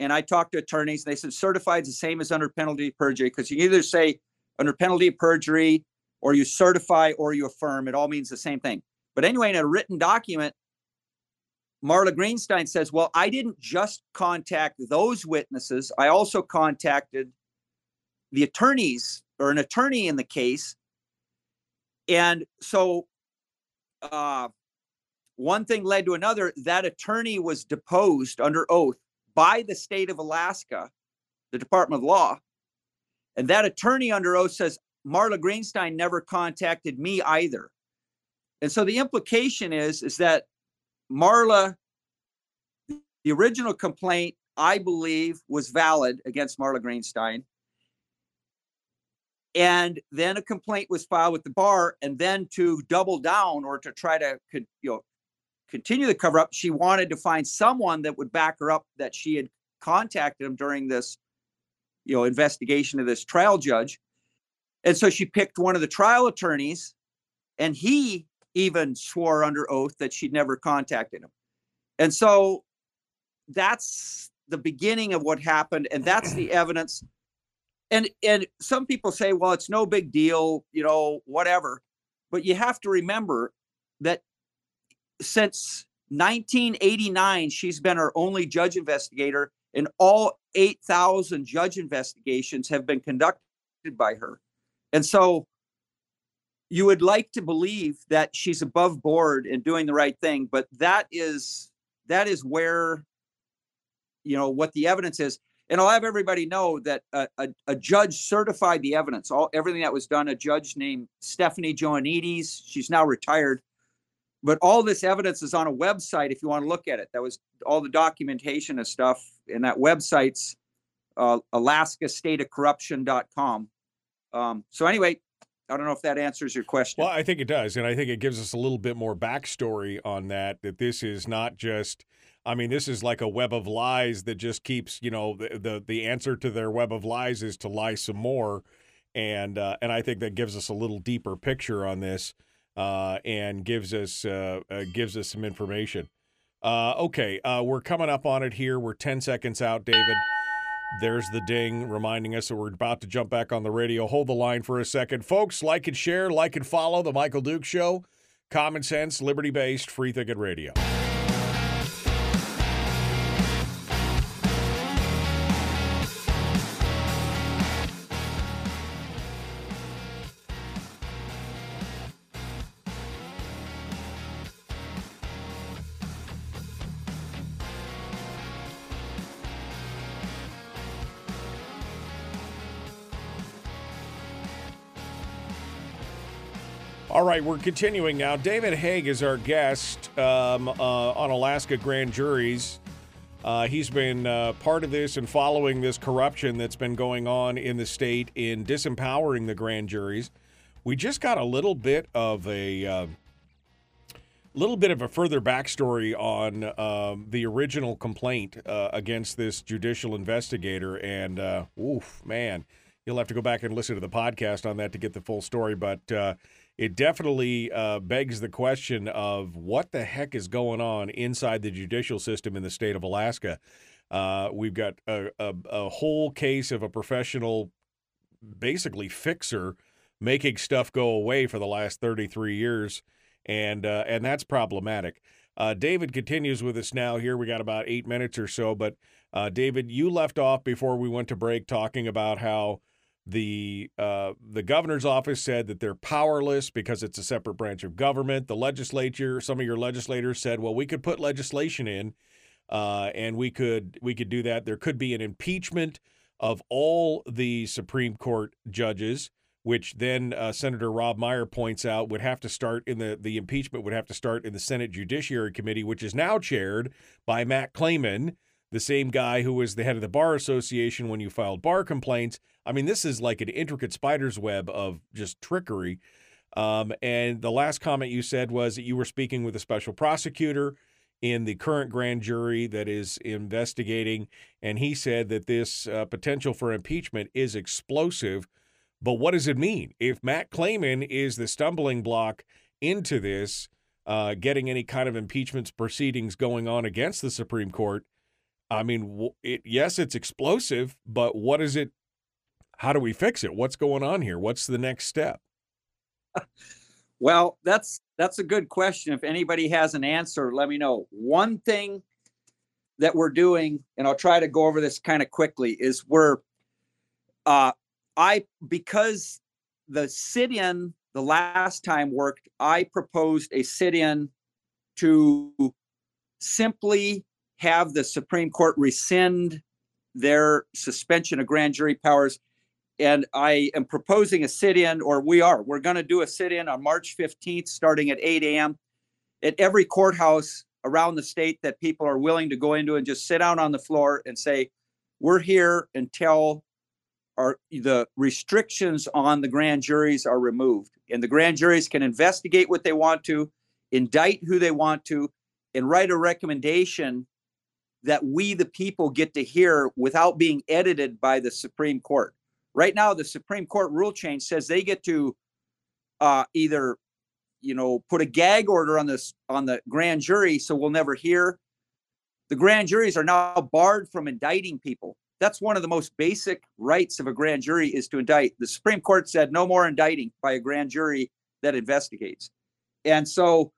and I talked to attorneys, and they said certified is the same as under penalty of perjury because you either say under penalty of perjury or you certify or you affirm. It all means the same thing. But anyway, in a written document, Marla Greenstein says, Well, I didn't just contact those witnesses, I also contacted the attorneys or an attorney in the case. And so uh, one thing led to another. That attorney was deposed under oath by the state of Alaska, the Department of Law. And that attorney under oath says, Marla Greenstein never contacted me either. And so the implication is, is that Marla, the original complaint, I believe, was valid against Marla Greenstein. And then a complaint was filed with the bar, and then to double down or to try to, you know, continue the cover up, she wanted to find someone that would back her up that she had contacted him during this, you know, investigation of this trial judge. And so she picked one of the trial attorneys, and he even swore under oath that she'd never contacted him. And so that's the beginning of what happened, and that's the evidence. And and some people say, well, it's no big deal, you know, whatever. But you have to remember that since 1989, she's been our only judge investigator, and all 8,000 judge investigations have been conducted by her. And so you would like to believe that she's above board and doing the right thing, but that is that is where you know what the evidence is. And I'll have everybody know that a, a, a judge certified the evidence. All everything that was done. A judge named Stephanie Joannides. She's now retired but all this evidence is on a website if you want to look at it. That was all the documentation and stuff, and that website's uh, alaskastateofcorruption.com. Um, so anyway, I don't know if that answers your question. Well, I think it does, and I think it gives us a little bit more backstory on that. That this is not just. I mean, this is like a web of lies that just keeps, you know, the the, the answer to their web of lies is to lie some more, and uh, and I think that gives us a little deeper picture on this uh, and gives us uh, uh, gives us some information. Uh, okay, uh, we're coming up on it here. We're ten seconds out, David. There's the ding reminding us that we're about to jump back on the radio. Hold the line for a second, folks. Like and share, like and follow the Michael Duke Show. Common sense, liberty based, free thinking radio. All right, we're continuing now. David Haeg is our guest um, uh, on Alaska grand juries. Uh, he's been uh, part of this and following this corruption that's been going on in the state in disempowering the grand juries. We just got a little bit of a uh, little bit of a further backstory on um, the original complaint uh, against this judicial investigator, and uh, oof, man, you'll have to go back and listen to the podcast on that to get the full story, but it definitely uh, begs the question of what the heck is going on inside the judicial system in the state of Alaska. Uh, we've got a, a, a, whole case of a professional, basically fixer, making stuff go away for the last 33 years, and uh, and that's problematic. Uh, David continues with us now. Here we got about eight minutes or so, but uh, David, you left off before we went to break talking about how the uh, the governor's office said that they're powerless because it's a separate branch of government. The legislature, some of your legislators said, well, we could put legislation in, uh, and we could we could do that. There could be an impeachment of all the Supreme Court judges, which then uh, Senator Rob Meyer points out would have to start in the the impeachment would have to start in the Senate Judiciary Committee, which is now chaired by Matt Claman the same guy who was the head of the bar association when you filed bar complaints. I mean, this is like an intricate spider's web of just trickery. Um, and the last comment you said was that you were speaking with a special prosecutor in the current grand jury that is investigating, and he said that this uh, potential for impeachment is explosive. But what does it mean? If Matt Claman is the stumbling block into this, uh, getting any kind of impeachment proceedings going on against the Supreme Court, I mean, it, yes, it's explosive, but what is it? How do we fix it? What's going on here? What's the next step? Well, that's that's a good question. If anybody has an answer, let me know. One thing that we're doing, and I'll try to go over this kind of quickly, is we're uh I because the sit-in the last time worked, I proposed a sit-in to simply have the Supreme Court rescind their suspension of grand jury powers. And I am proposing a sit in, or we are, we're going to do a sit in on March 15th, starting at 8 a.m. at every courthouse around the state that people are willing to go into and just sit down on the floor and say, We're here until our, the restrictions on the grand juries are removed. And the grand juries can investigate what they want to, indict who they want to, and write a recommendation that we, the people, get to hear without being edited by the Supreme Court. Right now, the Supreme Court rule change says they get to uh, either, you know, put a gag order on this on the grand jury, so we'll never hear. The grand juries are now barred from indicting people. That's one of the most basic rights of a grand jury is to indict. The Supreme Court said no more indicting by a grand jury that investigates. And so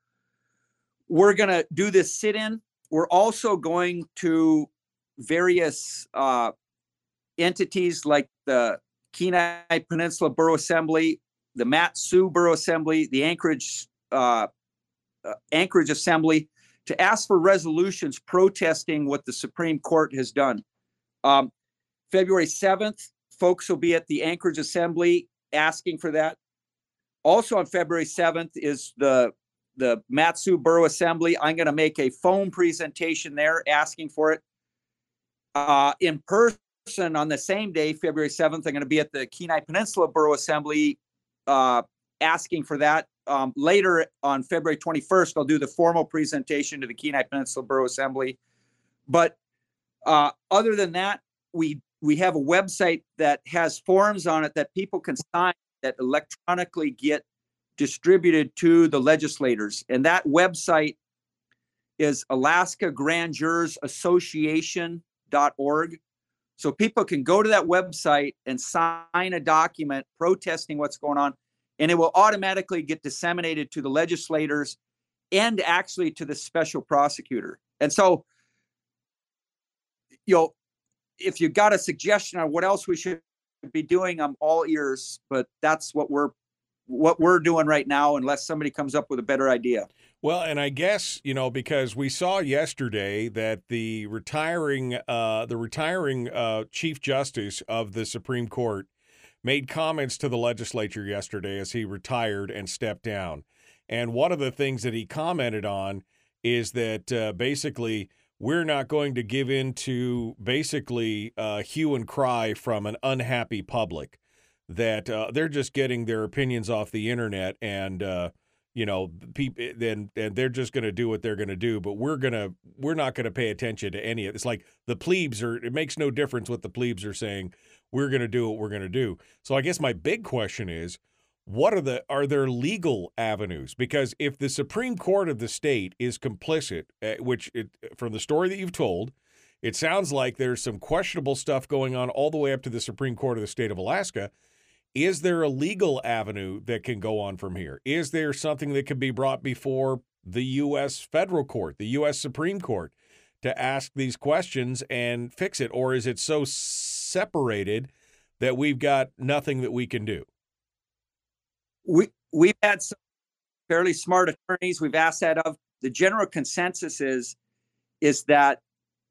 we're going to do this sit in we're also going to various uh, entities like the Kenai Peninsula Borough Assembly, the Mat-Su Borough Assembly, the Anchorage uh, uh, Anchorage Assembly to ask for resolutions protesting what the Supreme Court has done. Um, February 7th, folks will be at the Anchorage Assembly asking for that. Also on February 7th is the the Mat-Su Borough Assembly. I'm going to make a phone presentation there asking for it. Uh, in person on the same day, February 7th, I'm going to be at the Kenai Peninsula Borough Assembly uh, asking for that. Um, later on February 21st, I'll do the formal presentation to the Kenai Peninsula Borough Assembly. But uh, other than that, we we have a website that has forms on it that people can sign that electronically get distributed to the legislators. And that website is Alaska. So people can go to that website and sign a document protesting what's going on, and it will automatically get disseminated to the legislators and actually to the special prosecutor. And so, you know, if you got a suggestion on what else we should be doing, I'm all ears, but that's what we're what we're doing right now unless somebody comes up with a better idea. Well, and I guess you know because we saw yesterday that the retiring uh, the retiring uh, Chief Justice of the Supreme Court made comments to the legislature yesterday as he retired and stepped down, and one of the things that he commented on is that uh, basically we're not going to give in to basically uh, hue and cry from an unhappy public that uh, they're just getting their opinions off the internet and uh, you know people then and they're just going to do what they're going to do but we're going to we're not going to pay attention to any of it. it's like the plebes are it makes no difference what the plebes are saying we're going to do what we're going to do so i guess my big question is what are the are there legal avenues because if the supreme court of the state is complicit uh, which it, from the story that you've told it sounds like there's some questionable stuff going on all the way up to the supreme court of the state of alaska is there a legal avenue that can go on from here? Is there something that can be brought before the U.S. federal court, the U.S. Supreme Court, to ask these questions and fix it? Or is it so separated that we've got nothing that we can do? We, we've had some fairly smart attorneys we've asked that of. The general consensus is, is that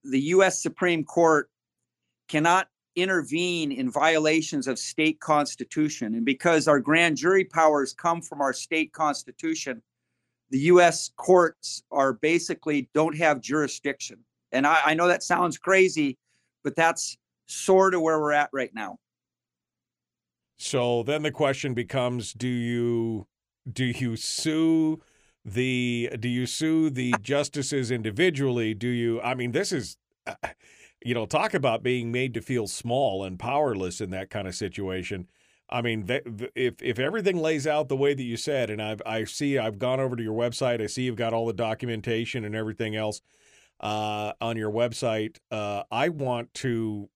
the U.S. Supreme Court cannot intervene in violations of state constitution. And because our grand jury powers come from our state constitution, the US courts are basically don't have jurisdiction. And I, I know that sounds crazy, but that's sort of where we're at right now. So then the question becomes: Do you do you sue the do you sue the justices individually? Do you? I mean, this is. Uh, you know, talk about being made to feel small and powerless in that kind of situation. I mean, if if everything lays out the way that you said, and I've I see I've gone over to your website, I see you've got all the documentation and everything else uh, on your website. Uh, I want to,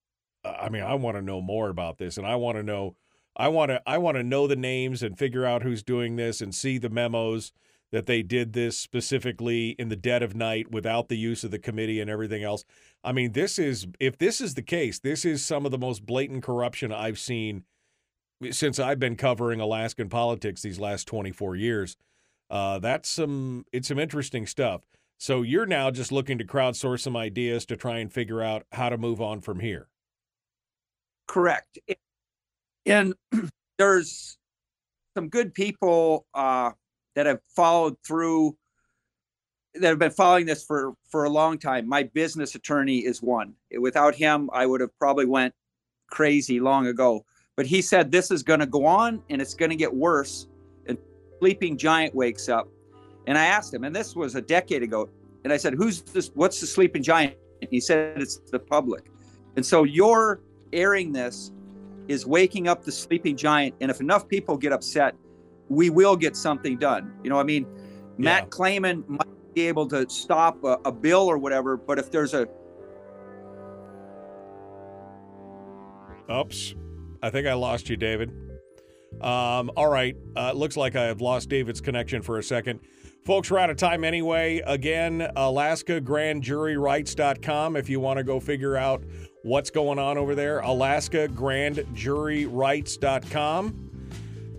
I mean, I want to know more about this, and I want to know, I want to I want to know the names and figure out who's doing this and see the memos that they did this specifically in the dead of night without the use of the committee and everything else. I mean, this is if this is the case, this is some of the most blatant corruption I've seen since I've been covering Alaskan politics these last 24 years. Uh, that's some it's some interesting stuff. So you're now just looking to crowdsource some ideas to try and figure out how to move on from here. Correct. And there's some good people uh, that have followed through that have been following this for for a long time. My business attorney is one. Without him, I would have probably went crazy long ago. But he said this is going to go on and it's going to get worse. And sleeping giant wakes up. And I asked him, and this was a decade ago. And I said, "Who's this? What's the sleeping giant?" And he said, "It's the public." And so your airing this is waking up the sleeping giant. And if enough people get upset, we will get something done. You know, I mean, Matt Claman might be able to stop a, a bill or whatever, but if there's a Oops. I think I lost you, David. Um, all right. Uh, looks like I have lost David's connection for a second. Folks, we're out of time anyway. Again, Alaska Grand Jury Rights.com if you want to go figure out what's going on over there. Alaska Grand Jury Rights.com.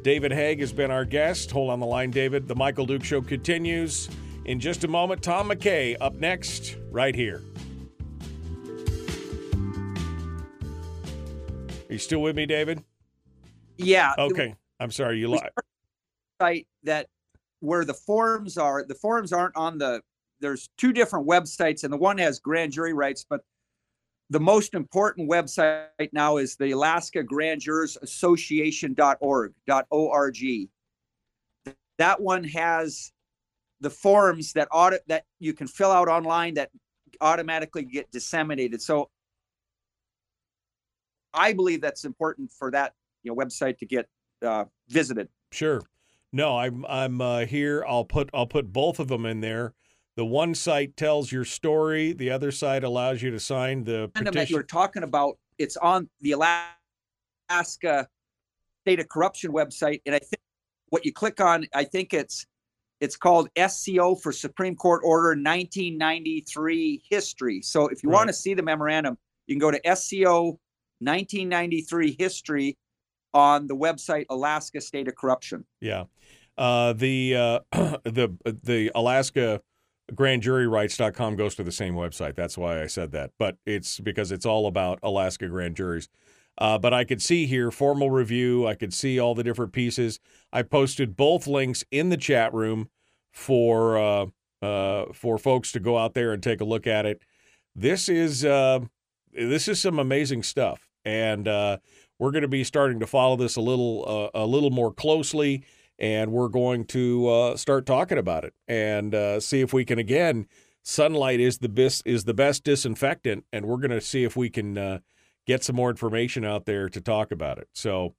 David Haeg has been our guest. Hold on the line, David. The Michael Duke Show continues in just a moment. Tom McKay up next, right here. Are you still with me, David? Yeah. Okay. I'm sorry. You lied. Site that where the forums are. The forums aren't on the. There's two different websites, and the one has grand jury rights, but the most important website right now is the Alaska Grand Jurors Association.org, .org. That one has the forms that audit that you can fill out online that automatically get disseminated. So I believe that's important for that you know website to get uh, visited. Sure. No, I'm I'm uh, here. I'll put I'll put both of them in there. The one site tells your story. The other site allows you to sign the petition. that you were talking about. It's on the Alaska State of Corruption website, and I think what you click on, I think it's it's called SCO for Supreme Court Order 1993 history. So if you right. want to see the memorandum, you can go to SCO 1993 history on the website Alaska State of Corruption. Yeah. Uh, the uh, the the Alaska grandjuryrights.com goes to the same website. That's why I said that. But it's because it's all about Alaska grand juries. Uh, but I could see here formal review. I could see all the different pieces. I posted both links in the chat room for uh, uh, for folks to go out there and take a look at it. This is uh, this is some amazing stuff, and uh, we're going to be starting to follow this a little uh, a little more closely and we're going to uh, start talking about it and uh, see if we can again. Sunlight is the best is the best disinfectant, and we're going to see if we can uh, get some more information out there to talk about it. So,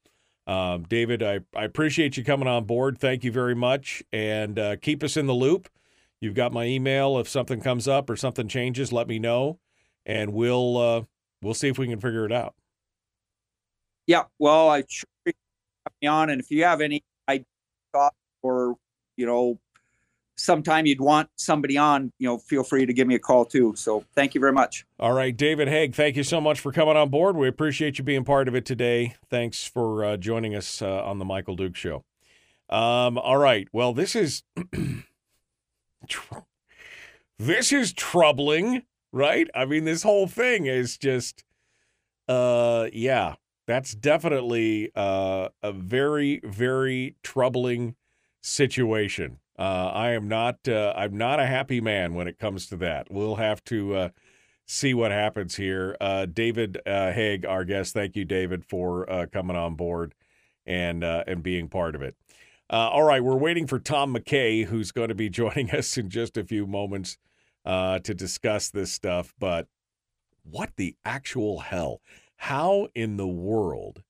um, David, I, I appreciate you coming on board. Thank you very much, and uh, keep us in the loop. You've got my email. If something comes up or something changes, let me know, and we'll uh, we'll see if we can figure it out. Yeah, well, I me on, and if you have any thought or you know sometime you'd want somebody on you know feel free to give me a call too. So thank you very much. All right david haeg thank you so much for coming on board. We appreciate you being part of it today. Thanks for uh, joining us uh, on the michael duke show. Um, all right well this is this is troubling right? I mean this whole thing is just uh yeah that's definitely uh, a very, very troubling situation. Uh, I am not. Uh, I'm not a happy man when it comes to that. We'll have to. Uh, see what happens here. Uh, David uh, Haeg, our guest. Thank you, David, for uh, coming on board and and being part of it. All right, we're waiting for Tom McKay, who's going to be joining us in just a few moments to discuss this stuff. But what the actual hell? How in the world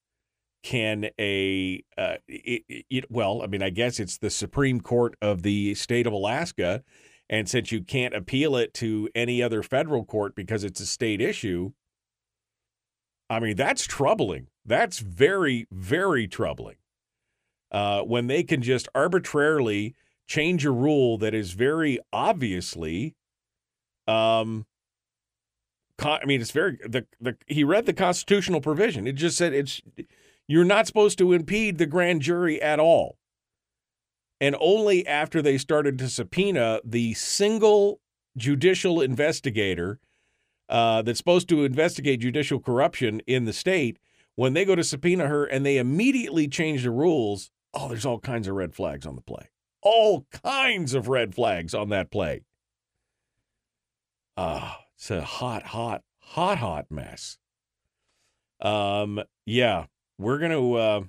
can a uh, it, it, well? I mean, I guess it's the Supreme Court of the state of Alaska, and since you can't appeal it to any other federal court because it's a state issue, I mean that's troubling. That's very, very troubling. Uh, when they can just arbitrarily change a rule that is very obviously um I mean, it's very the the he read the constitutional provision. It just said it's you're not supposed to impede the grand jury at all. And only after they started to subpoena the single judicial investigator uh, that's supposed to investigate judicial corruption in the state, when they go to subpoena her and they immediately change the rules, oh, there's all kinds of red flags on the play. All kinds of red flags on that play. Ah. Uh, it's a hot, hot, hot, hot mess. Um, yeah, we're gonna, uh,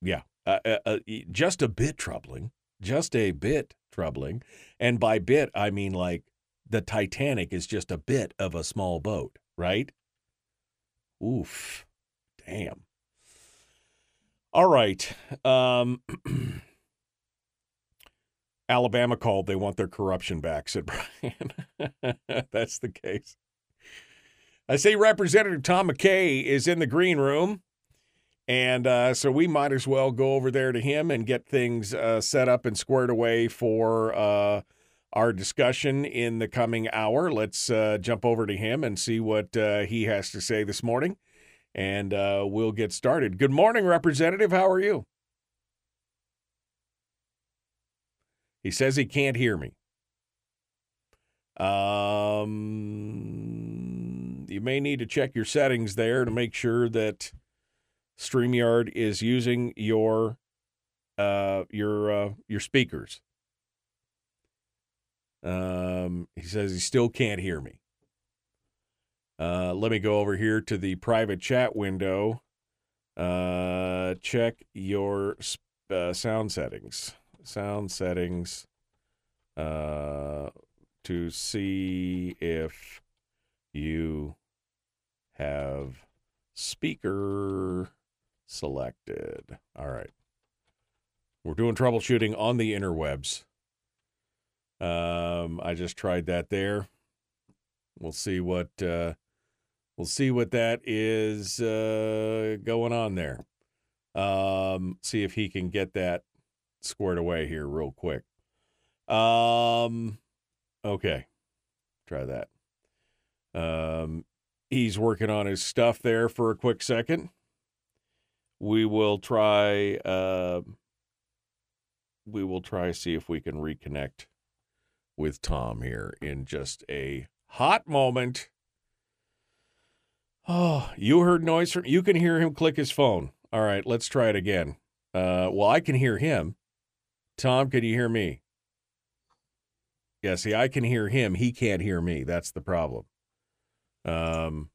yeah, uh, uh, uh, just a bit troubling, just a bit troubling, and by bit I mean like the Titanic is just a bit of a small boat, right? Oof, damn. All right. Um, Alabama called. They want their corruption back, said Brian. That's the case. I see Representative Tom McKay is in the green room. And uh, so we might as well go over there to him and get things uh, set up and squared away for uh, our discussion in the coming hour. Let's uh, jump over to him and see what uh, he has to say this morning. And uh, we'll get started. Good morning, Representative. How are you? He says he can't hear me. Um, you may need to check your settings there to make sure that StreamYard is using your uh, your uh, your speakers. Um, he says he still can't hear me. Uh, let me go over here to the private chat window. Uh, check your uh, sound settings sound settings uh, to see if you have speaker selected. All right. We're doing troubleshooting on the interwebs. Um, I just tried that there. We'll see what uh, we'll see what that is uh, going on there. Um, see if he can get that squared away here real quick. Um, okay, try that. Um, he's working on his stuff there for a quick second. We will try. Uh, we will try see if we can reconnect with Tom here in just a hot moment. Oh, you heard noise from you can hear him click his phone. All right, let's try it again. Uh, well, I can hear him. Tom, can you hear me? Yeah, see, I can hear him. He can't hear me. That's the problem. Um,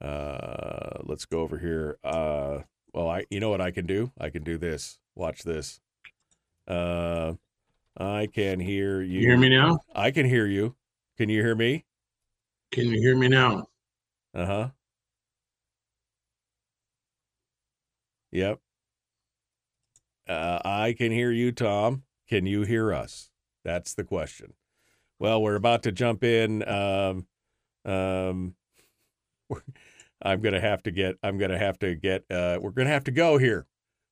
uh, let's go over here. Uh, well, I, you know what I can do? I can do this. Watch this. Uh, I can hear you. You hear me now? I can hear you. Can you hear me? Can you hear me now? Uh huh. Yep. Uh, I can hear you, Tom. Can you hear us? That's the question. Well, we're about to jump in. Um, um, I'm gonna have to get. I'm gonna have to get. Uh, we're gonna have to go here.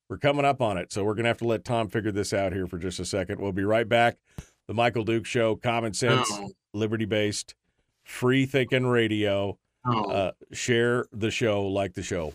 We're coming up on it, so we're gonna have to let Tom figure this out here for just a second. We'll be right back. The Michael Duke Show, common sense, Oh. liberty based, free thinking radio. Oh, Uh, share the show, like the show.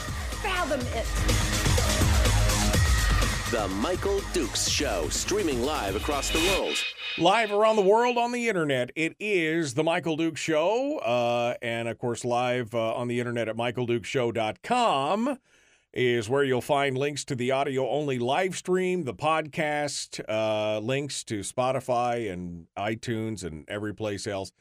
fathom it. The Michael Dukes Show, streaming live across the world. Live around the world on the internet, it is the Michael Duke Show. Uh, and of course, live uh, on the internet at michaeldukeshow.com is where you'll find links to the audio only live stream, the podcast, uh, links to Spotify and iTunes and every place else.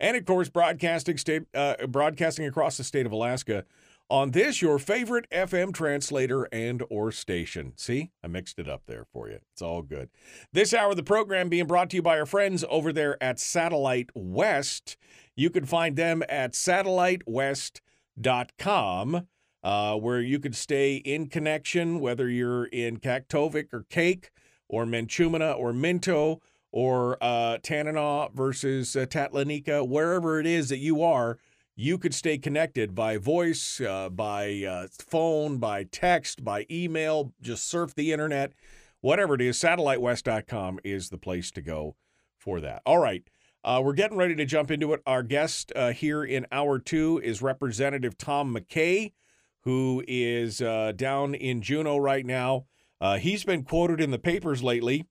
And of course, broadcasting state, uh, broadcasting across the state of Alaska on this your favorite FM translator and or station. See, I mixed it up there for you. It's all good. This hour of the program being brought to you by our friends over there at Satellite West. You can find them at satellitewest.com. Uh, where you could stay in connection, whether you're in Kaktovik or Kake or Minchumina or Minto or uh, Tanana versus uh, Tatlanika, wherever it is that you are, you could stay connected by voice, uh, by uh, phone, by text, by email, just surf the internet, whatever it is. SatelliteWest.com is the place to go for that. All right. Uh, we're getting ready to jump into it. Our guest uh, here in hour two is Representative Tom McKay, who is uh, down in Juneau right now. Uh, he's been quoted in the papers lately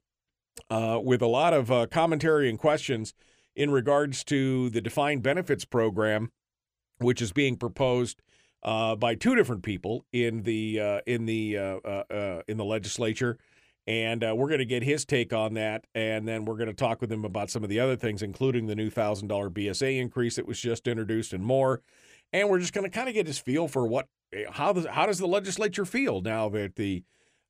with a lot of commentary and questions in regards to the defined benefits program, which is being proposed uh, by two different people in the uh, in the uh, uh, uh, in the legislature, and uh, we're going to get his take on that, and then we're going to talk with him about some of the other things, including the new thousand dollar BSA increase that was just introduced, and more. And we're just going to kind of get his feel for what how does how does the legislature feel now that the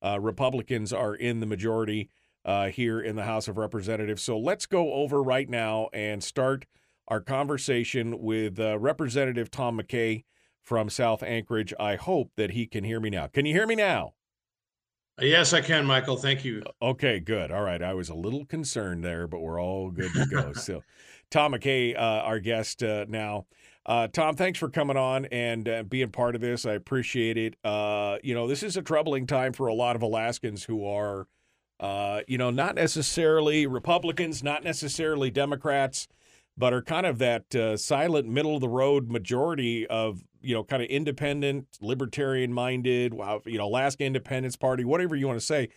Republicans are in the majority here in the House of Representatives? So let's go over right now and start our conversation with uh, Representative Tom McKay from South Anchorage. I hope that he can hear me now. Can you hear me now? Yes, I can, Michael. Thank you. Okay, good. All right. I was a little concerned there, but we're all good to go. so, Tom McKay, uh, our guest uh, now. Uh, Tom, thanks for coming on and uh, being part of this. I appreciate it. Uh, you know, this is a troubling time for a lot of Alaskans who are, uh, you know, not necessarily Republicans, not necessarily Democrats, but are kind of that uh, silent middle of the road majority of, you know, kind of independent, libertarian minded, you know, Alaska Independence Party, whatever you want to say.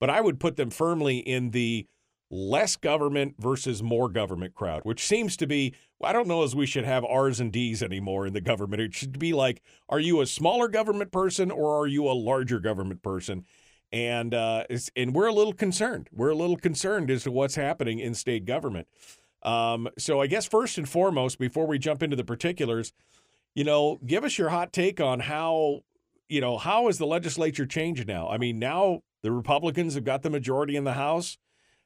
But I would put them firmly in the less government versus more government crowd, which seems to be, I don't know as we should have R's and D's anymore in the government. It should be like, are you a smaller government person or are you a larger government person? And uh, and we're a little concerned. We're a little concerned as to what's happening in state government. Um, so I guess first and foremost, before we jump into the particulars, you know, give us your hot take on how, you know, how is the legislature changed now? I mean, now the Republicans have got the majority in the House.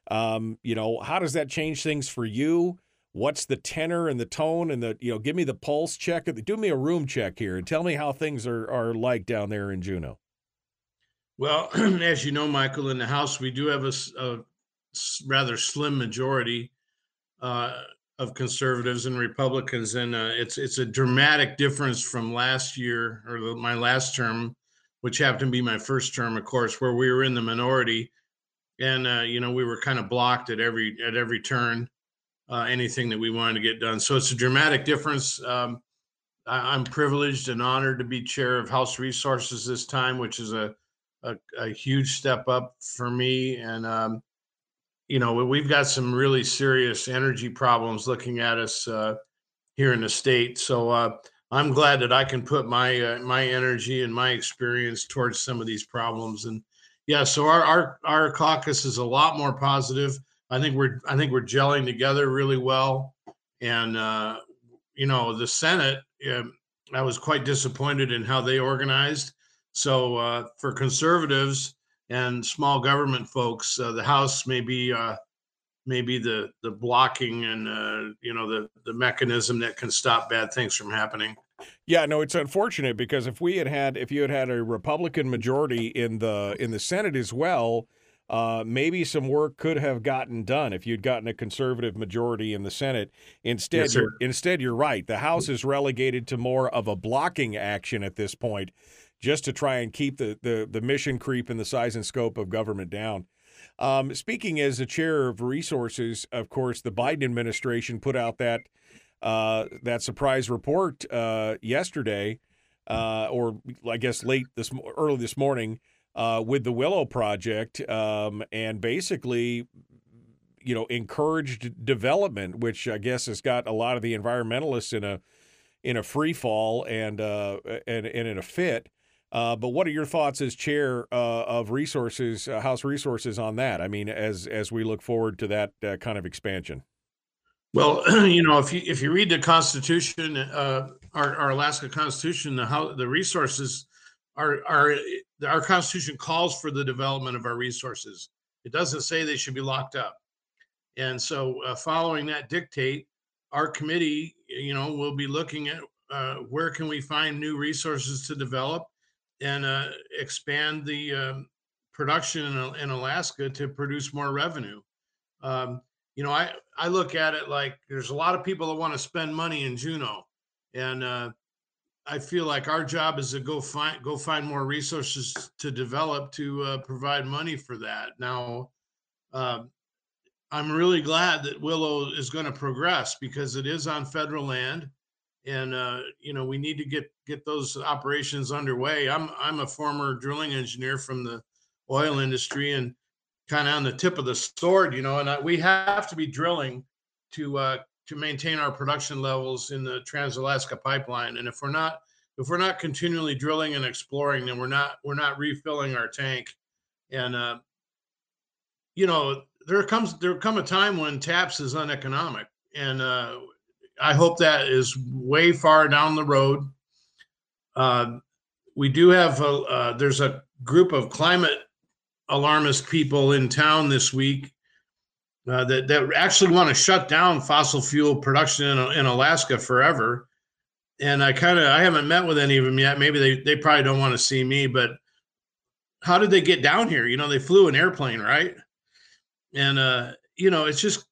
Um, you know, how does that change things for you? What's the tenor and the tone and the, you know, give me the pulse check. Do me a room check here and tell me how things are, are like down there in Juneau. Well, as you know, Michael, in the House, we do have a, a rather slim majority uh, of conservatives and Republicans, and uh, it's it's a dramatic difference from last year or the, my last term, which happened to be my first term, of course, where we were in the minority. And uh, you know we were kind of blocked at every at every turn uh, anything that we wanted to get done. So it's a dramatic difference. Um, I, am privileged and honored to be chair of house resources this time which is a a, a huge step up for me. And um, you know we've got some really serious energy problems looking at us uh, here in the state so uh, i'm glad that i can put my uh, my energy and my experience towards some of these problems and yeah, so our, our our caucus is a lot more positive. I think we're I think we're gelling together really well, and uh, you know the Senate. Um, I was quite disappointed in how they organized. So uh, for conservatives and small government folks, uh, the House may be uh, maybe the the blocking and uh, you know the the mechanism that can stop bad things from happening. Yeah, no, it's unfortunate because if we had had if you had had a Republican majority in the in the Senate as well, uh, maybe some work could have gotten done if you'd gotten a conservative majority in the Senate. Instead, Yes, you're, instead you're right. The House is relegated to more of a blocking action at this point, just to try and keep the the, the mission creep and the size and scope of government down. Um, speaking as the chair of resources, of course, the Biden administration put out that uh, that surprise report uh, yesterday, uh, or I guess late this early this morning, uh, with the Willow Project, um, and basically, you know, encouraged development, which I guess has got a lot of the environmentalists in a in a free fall and uh, and, and in a fit. Uh, but what are your thoughts as chair uh, of resources, uh, House Resources, on that? I mean, as as we look forward to that uh, kind of expansion. Well, you know, if you if you read the Constitution, uh, our, our Alaska Constitution, the how the resources are are our Constitution calls for the development of our resources. It doesn't say they should be locked up, and so uh, following that dictate, our committee, you know, will be looking at where can we find new resources to develop and uh, expand the um, production in, in Alaska to produce more revenue. Um, you know, I I look at it like there's a lot of people that want to spend money in Juneau, and uh, I feel like our job is to go find go find more resources to develop to uh, provide money for that. Now, uh, I'm really glad that Willow is going to progress because it is on federal land, and uh, you know we need to get get those operations underway. I'm I'm a former drilling engineer from the oil industry and kind of on the tip of the sword, you know, and I, we have to be drilling to uh, to maintain our production levels in the Trans-Alaska pipeline. And if we're not if we're not continually drilling and exploring, then we're not we're not refilling our tank. And uh, you know, there comes there come a time when TAPS is uneconomic, and uh, I hope that is way far down the road. Uh, we do have a, uh, there's a group of climate alarmist people in town this week uh, that that actually want to shut down fossil fuel production in, in Alaska forever. And I kind of I haven't met with any of them yet. Maybe they they probably don't want to see me, but how did they get down here? You know, they flew an airplane, right? And uh, you know, it's just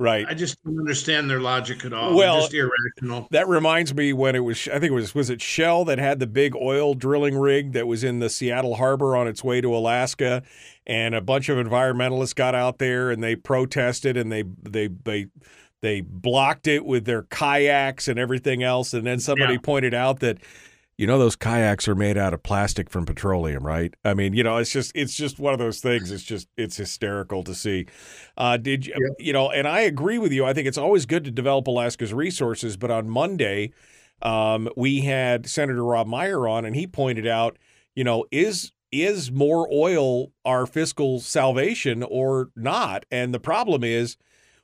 Right. I just don't understand their logic at all. Well- just irrational. That reminds me when it was, I think it was, was it Shell that had the big oil drilling rig that was in the Seattle harbor on its way to Alaska, and a bunch of environmentalists got out there and they protested and they they they they blocked it with their kayaks and everything else, and then somebody Yeah. pointed out that. You know those kayaks are made out of plastic from petroleum, right? I mean, you know, it's just it's just one of those things. It's just it's hysterical to see. Uh, did you you know? And I agree with you. I think it's always good to develop Alaska's resources. But on Monday, um, we had Senator Rob Meyer on, and he pointed out, you know, is is more oil our fiscal salvation or not? And the problem is,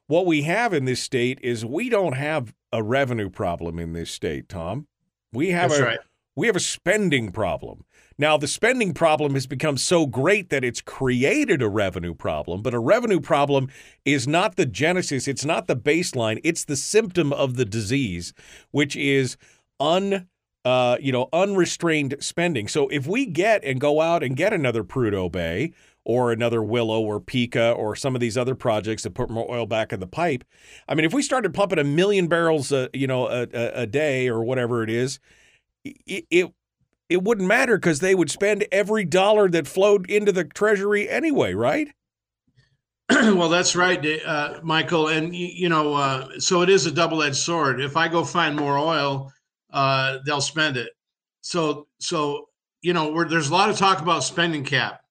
what we have in this state is we don't have a revenue problem in this state, Tom. We have That's a right. We have a spending problem. Now, the spending problem has become so great that it's created a revenue problem, but a revenue problem is not the genesis, it's not the baseline, it's the symptom of the disease, which is un uh, you know, unrestrained spending. So if we get and go out and get another Prudhoe Bay or another Willow or Pikka or some of these other projects that put more oil back in the pipe, I mean, if we started pumping a million barrels, a, you know, a, a, a day or whatever it is, it it, it wouldn't matter because they would spend every dollar that flowed into the treasury anyway, right? well, that's right, uh, Michael. And you know, uh, so it is a double-edged sword. If I go find more oil, uh, they'll spend it. So, so you know, we're, there's a lot of talk about spending cap.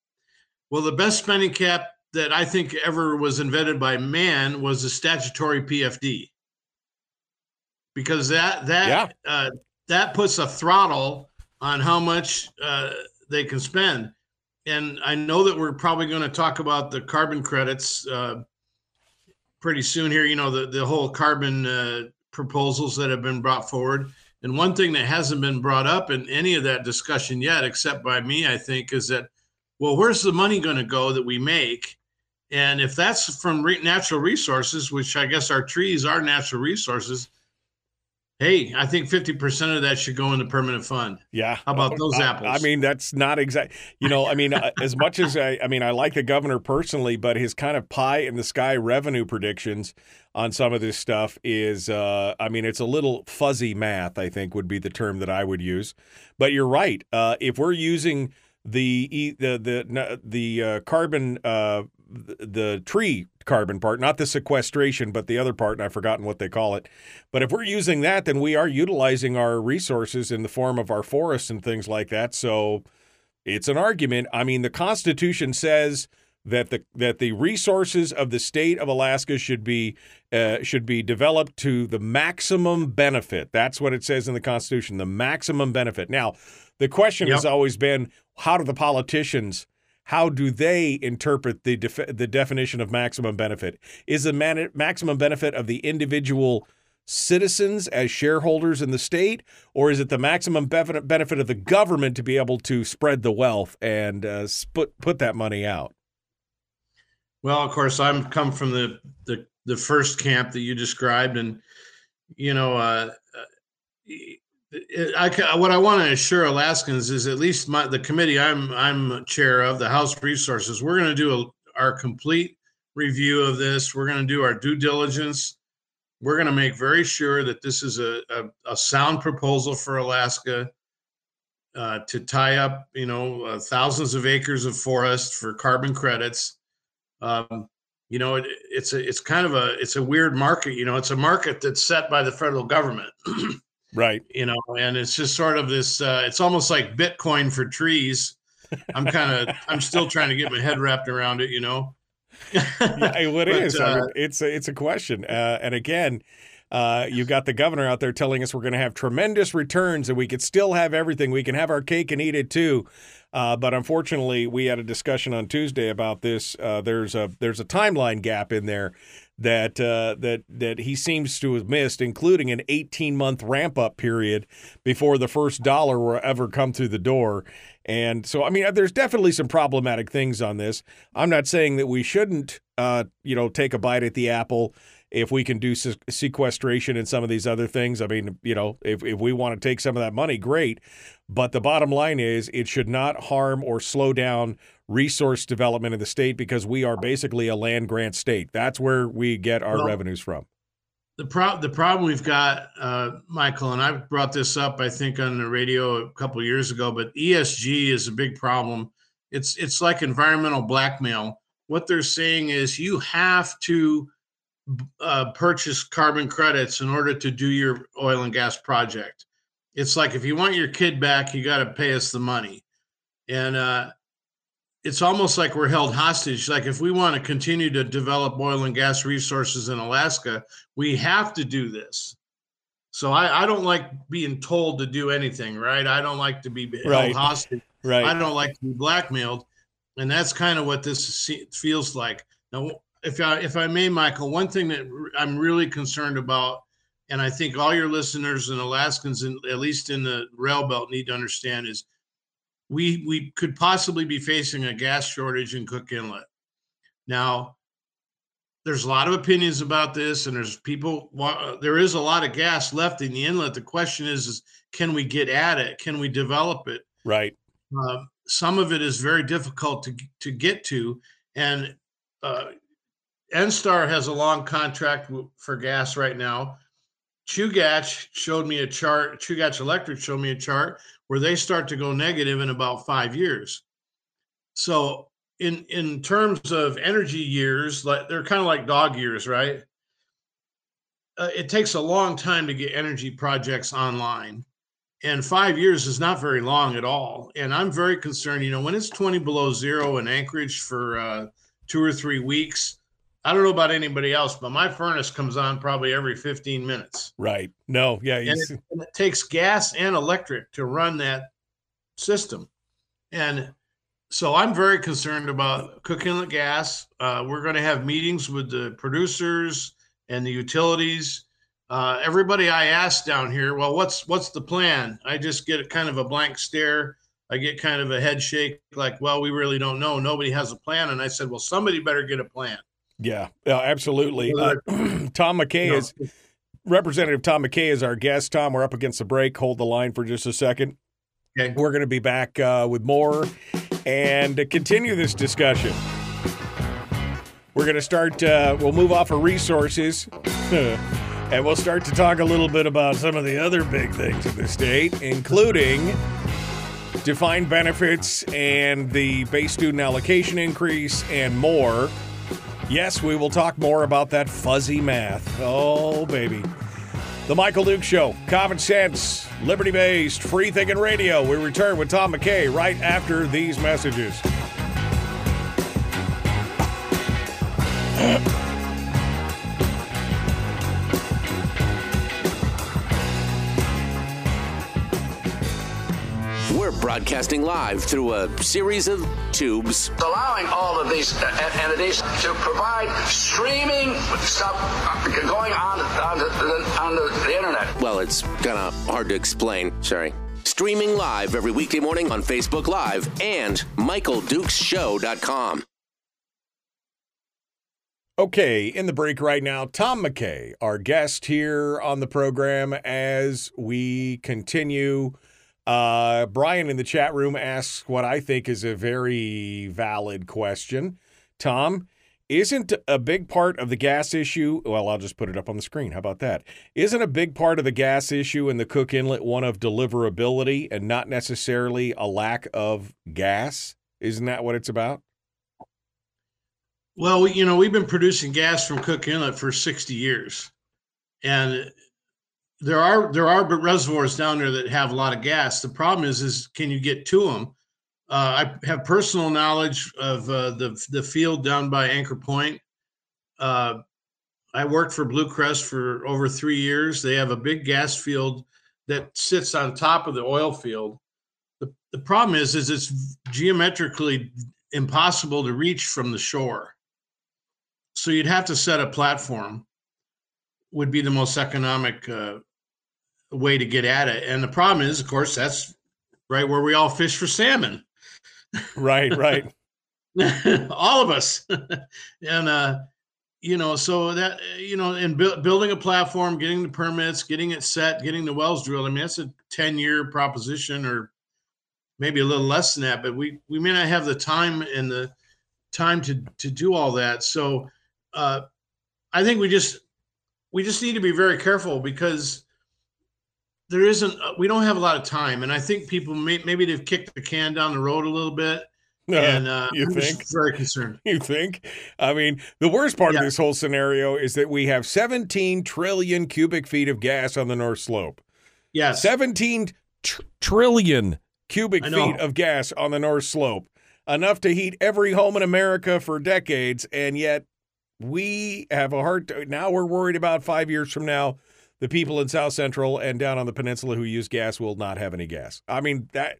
Well, the best spending cap that I think ever was invented by man was the statutory PFD, because that that uh, that puts a throttle on how much uh, they can spend. And I know that we're probably going to talk about the carbon credits uh, pretty soon here. You know, the, the whole carbon uh, proposals that have been brought forward. And one thing that hasn't been brought up in any of that discussion yet, except by me, I think, is that, well, where's the money going to go that we make? And if that's from re- natural resources, which I guess our trees are natural resources, hey, I think 50% of that should go in the permanent fund. Yeah. How about those apples? I, mean, that's not exact. You know, I mean, uh, as much as I, I mean, I like the governor personally, but his kind of pie in the sky revenue predictions on some of this stuff is, uh, I mean, it's a little fuzzy math. I think would be the term that I would use. But you're right. Uh, if we're using the e- the the the uh, carbon uh, the tree carbon part, not the sequestration, but the other part, and I've forgotten what they call it. But if we're using that, then we are utilizing our resources in the form of our forests and things like that. So it's an argument. I mean, the Constitution says that the that the resources of the state of Alaska should be uh, should be developed to the maximum benefit. That's what it says in the Constitution, the maximum benefit. Now, the question has always been, how do the politicians? How do they interpret the def- the definition of maximum benefit? Is the man- maximum benefit of the individual citizens as shareholders in the state, or is it the maximum bef- benefit of the government to be able to spread the wealth and uh, put put that money out? Well, of course, I'm come from the the the first camp that you described, and you know, uh, it- I, what I want to assure Alaskans is at least my the committee I'm I'm chair of the House Resources. We're going to do a, our complete review of this. We're going to do our due diligence. We're going to make very sure that this is a, a, a sound proposal for Alaska uh, to tie up, you know, uh, thousands of acres of forest for carbon credits. Um, you know, it, it's a it's kind of a it's a weird market. You know, it's a market that's set by the federal government. Right. you know, and it's just sort of this. Uh, it's almost like Bitcoin for trees. I'm kind of I'm still trying to get my head wrapped around it. You know. Yeah, well, it But, is. I mean, uh, it's a, it's a question. Uh, and again, uh, you got the governor out there telling us we're going to have tremendous returns and we could still have everything. We can have our cake and eat it too. Uh, but unfortunately, we had a discussion on Tuesday about this. Uh, there's a there's a timeline gap in there that uh, that that he seems to have missed, including an 18 month ramp up period before the first dollar will ever come through the door. And so, I mean, there's definitely some problematic things on this. I'm not saying that we shouldn't, uh, you know, take a bite at the apple if we can do se- sequestration and some of these other things. I mean, you know, if, if we want to take some of that money, great. But the bottom line is it should not harm or slow down resource development in the state because we are basically a land grant state. That's where we get our Well, revenues from. the pro- the problem we've got, uh, Michael, and I brought this up, I think, on the radio a couple of years ago. But ESG is a big problem. It's it's like environmental blackmail. What they're saying is you have to uh, purchase carbon credits in order to do your oil and gas project. It's like if you want your kid back, you got to pay us the money, and uh, it's almost like we're held hostage. Like if we want to continue to develop oil and gas resources in Alaska, we have to do this. So I, I don't like being told to do anything, right? I don't like to be held Right. hostage. Right. I don't like to be blackmailed, and that's kind of what this feels like. Now, if I if I may, Michael, one thing that I'm really concerned about, and I think all your listeners and Alaskans, in, at least in the rail belt, need to understand is we we could possibly be facing a gas shortage in Cook Inlet. Now, there's a lot of opinions about this, and there's people. There is a lot of gas left in the inlet. The question is, is can we get at it? Can we develop it? right. Uh, some of it is very difficult to to get to, and uh, ENSTAR has a long contract for gas right now. Chugach showed me a chart. Chugach Electric showed me a chart where they start to go negative in about five years. So, in in terms of energy years, like they're kind of like dog years, right? Uh, it takes a long time to get energy projects online and five years is not very long at all. And I'm very concerned. You know, when it's 20 below zero in Anchorage for uh, two or three weeks, I don't know about anybody else, but my furnace comes on probably every 15 minutes. Right. No. Yeah. And it, and it takes gas and electric to run that system. And so I'm very concerned about Cook Inlet gas. Uh, we're going to have meetings with the producers and the utilities. Uh, everybody I ask down here, well, what's what's the plan? I just get kind of a blank stare. I get kind of a head shake, like, well, we really don't know. Nobody has a plan. And I said, well, somebody better get a plan. Yeah, absolutely. Uh, Tom McKay know, is Representative Tom McKay is our guest. Tom, we're up against the break. Hold the line for just a second. Okay. We're going to be back uh, with more and continue this discussion. We're going to start, uh, we'll move off of resources and we'll start to talk a little bit about some of the other big things in the state, including defined benefits and the base student allocation increase and more. Yes, we will talk more about that fuzzy math. Oh, baby. The Michael Duke Show, common sense, liberty based, free thinking radio. We return with Tom McKay right after these messages. We're broadcasting live through a series of tubes. allowing all of these uh, entities to provide streaming stuff uh, going on on the, on the, the internet. Well, it's kind of hard to explain. Sorry. Streaming live every weekday morning on Facebook Live and MichaelDukesShow.com. Okay, in the break right now, Tom McKay, our guest here on the program as we continue. Uh, Brian in the chat room asks what I think is a very valid question. Tom, isn't a big part of the gas issue? Well, I'll just put it up on the screen. How about that? Isn't a big part of the gas issue in the Cook Inlet one of deliverability and not necessarily a lack of gas? Isn't that what it's about? Well, you know, we've been producing gas from Cook Inlet for 60 years. And there are there are reservoirs down there that have a lot of gas. The problem is is can you get to them? Uh, I have personal knowledge of uh, the the field down by Anchor Point. Uh, I worked for BlueCrest for over three years. They have a big gas field that sits on top of the oil field. The, the problem is is it's geometrically impossible to reach from the shore. So you'd have to set a platform would be the most economic uh, way to get at it. And the problem is, of course, that's right where we all fish for salmon. Right, right. all of us. and, uh, you know, so that, you know, and bu- building a platform, getting the permits, getting it set, getting the wells drilled. I mean, that's a 10 year proposition or maybe a little less than that, but we, we may not have the time and the time to, to do all that. So, uh, I think we just, we just need to be very careful because there isn't uh, we don't have a lot of time and i think people may, maybe they've kicked the can down the road a little bit and uh, you I'm think? very concerned You think? I mean, the worst part Yeah. of this whole scenario is that we have 17 trillion cubic feet of gas on the North Slope. yes 17 tr- trillion cubic feet of gas on the North Slope. Enough to heat every home in America for decades. And yet we have a hard t- now we're worried about five years from now. The people in South Central and down on the peninsula who use gas will not have any gas. I mean, that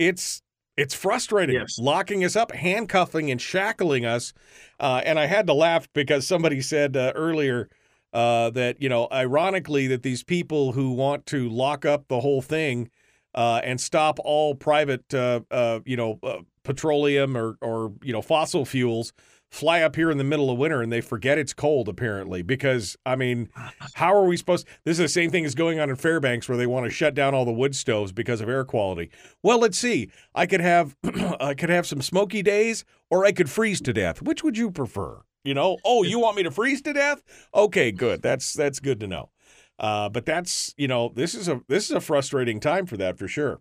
it's it's frustrating Yes. locking us up handcuffing and shackling us uh, and i had to laugh because somebody said uh, earlier uh, that you know ironically that these people who want to lock up the whole thing uh, and stop all private uh, uh, you know uh, petroleum or or you know fossil fuels fly up here in the middle of winter and they forget it's cold apparently because i mean how are we supposed this is the same thing as going on in fairbanks where they want to shut down all the wood stoves because of air quality. Well let's see. I could have i could have some smoky days or i could freeze to death. Which would you prefer? You know oh you want me to freeze to death? Okay good. That's that's good to know. Uh, but that's you know this is a this is a frustrating time for that for sure.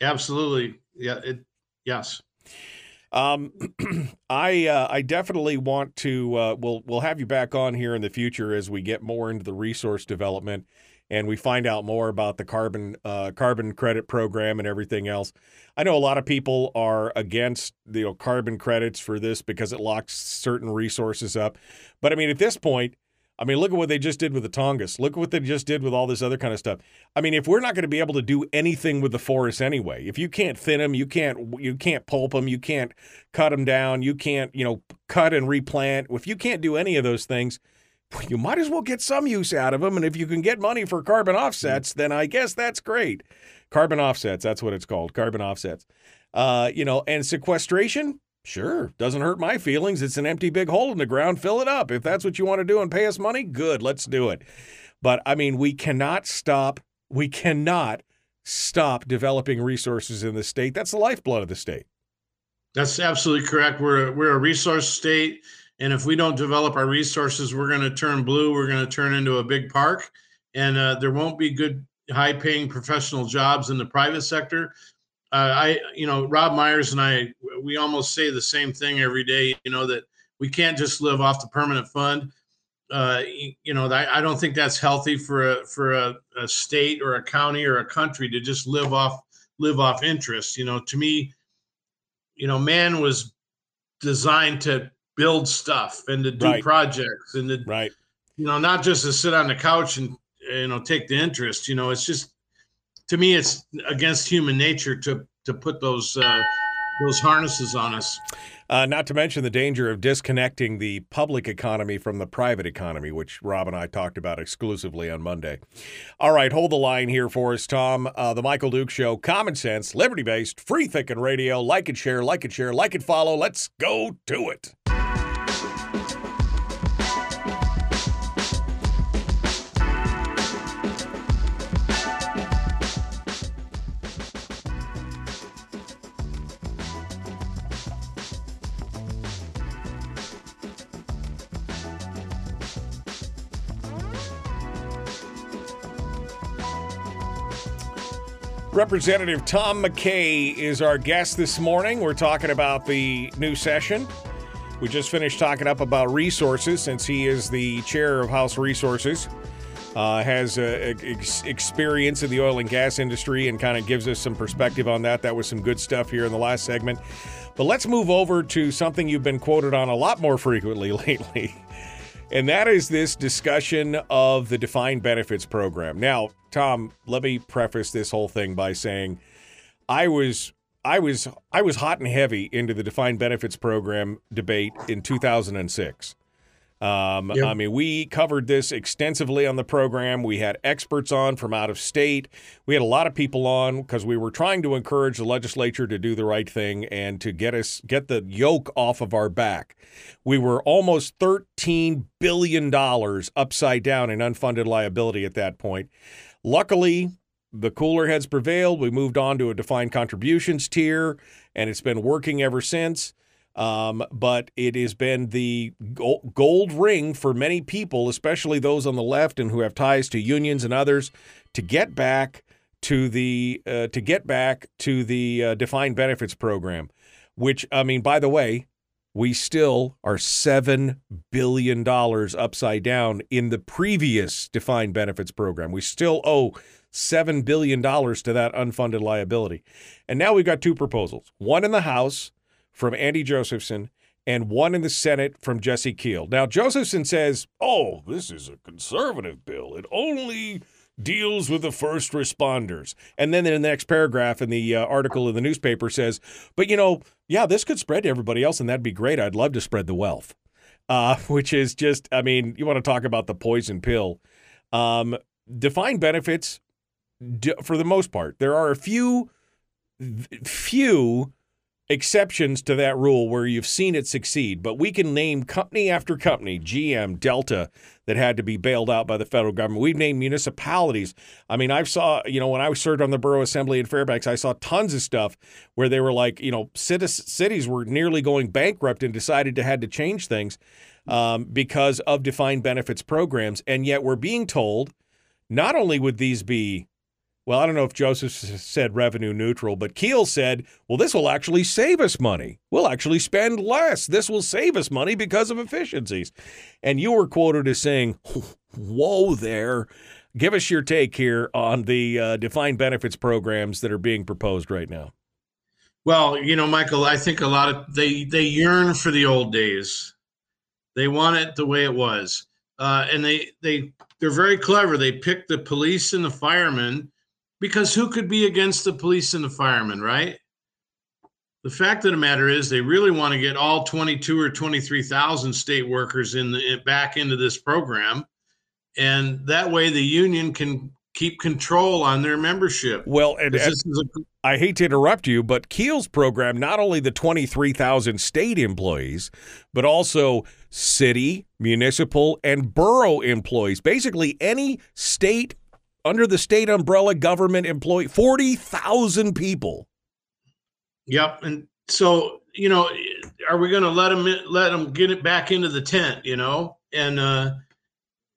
Absolutely. Yeah it yes Um, I uh, I definitely want to. Uh, we'll we'll have you back on here in the future as we get more into the resource development and we find out more about the carbon uh, carbon credit program and everything else. I know a lot of people are against the you know, carbon credits for this because it locks certain resources up. But I mean, at this point, I mean, look at what they just did with the Tongass. Look at what they just did with all this other kind of stuff. I mean, if we're not going to be able to do anything with the forests anyway, if you can't thin them, you can't you can't pulp them, you can't cut them down, you can't you know cut and replant. If you can't do any of those things, you might as well get some use out of them. And if you can get money for carbon offsets, then I guess that's great. Carbon offsets, that's what it's called, carbon offsets. Uh, you know, and sequestration. Sure, doesn't hurt my feelings. It's an empty big hole in the ground. Fill it up. If that's what you want to do and pay us money, good, let's do it. But I mean, we cannot stop. We cannot stop developing resources in the state. That's the lifeblood of the state. That's absolutely correct. We're a, we're a resource state, and if we don't develop our resources, we're going to turn blue. We're going to turn into a big park, and uh, there won't be good, high-paying professional jobs in the private sector. Uh, I, you know, Rob Myers and I, we almost say the same thing every day. You know that we can't just live off the permanent fund. Uh, you know, I, don't think that's healthy for a for a, a state or a county or a country to just live off live off interest. You know, to me, you know, man was designed to build stuff and to do Right. projects and to Right. you know not just to sit on the couch and you know take the interest you know it's just to me it's against human nature to to put those uh those harnesses on us Uh, not to mention the danger of disconnecting the public economy from the private economy, which Rob and I talked about exclusively on Monday. All right, hold the line here for us, Tom. Uh, the Michael Duke Show, common sense, liberty based, free thinking radio. Like and share, like and share, like and follow. Let's go to it. Representative Tom McKay is our guest this morning. We're talking about the new session. We just finished talking up about resources since he is the chair of House Resources. Uh, has uh, ex- experience in the oil and gas industry and kind of gives us some perspective on that. That was some good stuff here in the last segment. But let's move over to something you've been quoted on a lot more frequently lately. And that is this discussion of the defined benefits program. Now, Tom, let me preface this whole thing by saying I was I was I was hot and heavy into the defined benefits program debate in 2006. Um, Yep. I mean, we covered this extensively on the program. We had experts on from out of state. We had a lot of people on because we were trying to encourage the legislature to do the right thing and to get us get the yoke off of our back. We were almost 13 billion dollars upside down in unfunded liability at that point. Luckily, the cooler heads prevailed. We moved on to a defined contributions tier, and it's been working ever since. Um, but it has been the gold ring for many people, especially those on the left and who have ties to unions and others, to get back to the uh, to get back to the uh, defined benefits program. Which I mean, by the way, we still are seven billion dollars upside down in the previous defined benefits program. We still owe seven billion dollars to that unfunded liability, and now we've got two proposals: one in the House from Andy Josephson and one in the Senate from Jesse Kiehl. Now, Josephson says, oh, this is a conservative bill. It only deals with the first responders. And then in the next paragraph in the uh, article in the newspaper says, but you know, yeah, this could spread to everybody else, and that'd be great. I'd love to spread the wealth. Uh, which is just, I mean, you want to talk about the poison pill. Um, defined benefits, for the most part, there are a few, few exceptions to that rule where you've seen it succeed, but we can name company after company, GM, Delta, that had to be bailed out by the federal government. We've named municipalities. I mean, I've saw, you know, when I served on the borough assembly in Fairbanks, I saw tons of stuff where they were like, you know, cities, were nearly going bankrupt and decided to had to change things um, because of defined benefits programs. And yet we're being told not only would these be well, I don't know if Josephson revenue neutral, but Kiehl said, well, this will actually save us money. We'll actually spend less. This will save us money because of efficiencies. And you were quoted as saying, whoa there. Give us your take here on the uh, defined benefits programs that are being proposed right now. Well, you know, Michael, I think a lot of they they yearn for the old days. They want it the way it was, uh, and they they they're very clever. They pick the police and the firemen because who could be against the police and the firemen, right? The fact of the matter is, they really want to get all twenty-two or twenty-three thousand state workers in the back into this program, and that way the union can keep control on their membership. Well, and, and this is a, I hate to interrupt you, but Kiehl's program not only the 23,000 state employees, but also city, municipal, and borough employees. Basically, any state under the state umbrella government employee, 40,000 people. Yep, and so you know, are we going to let them let them get it back into the tent? You know, and uh,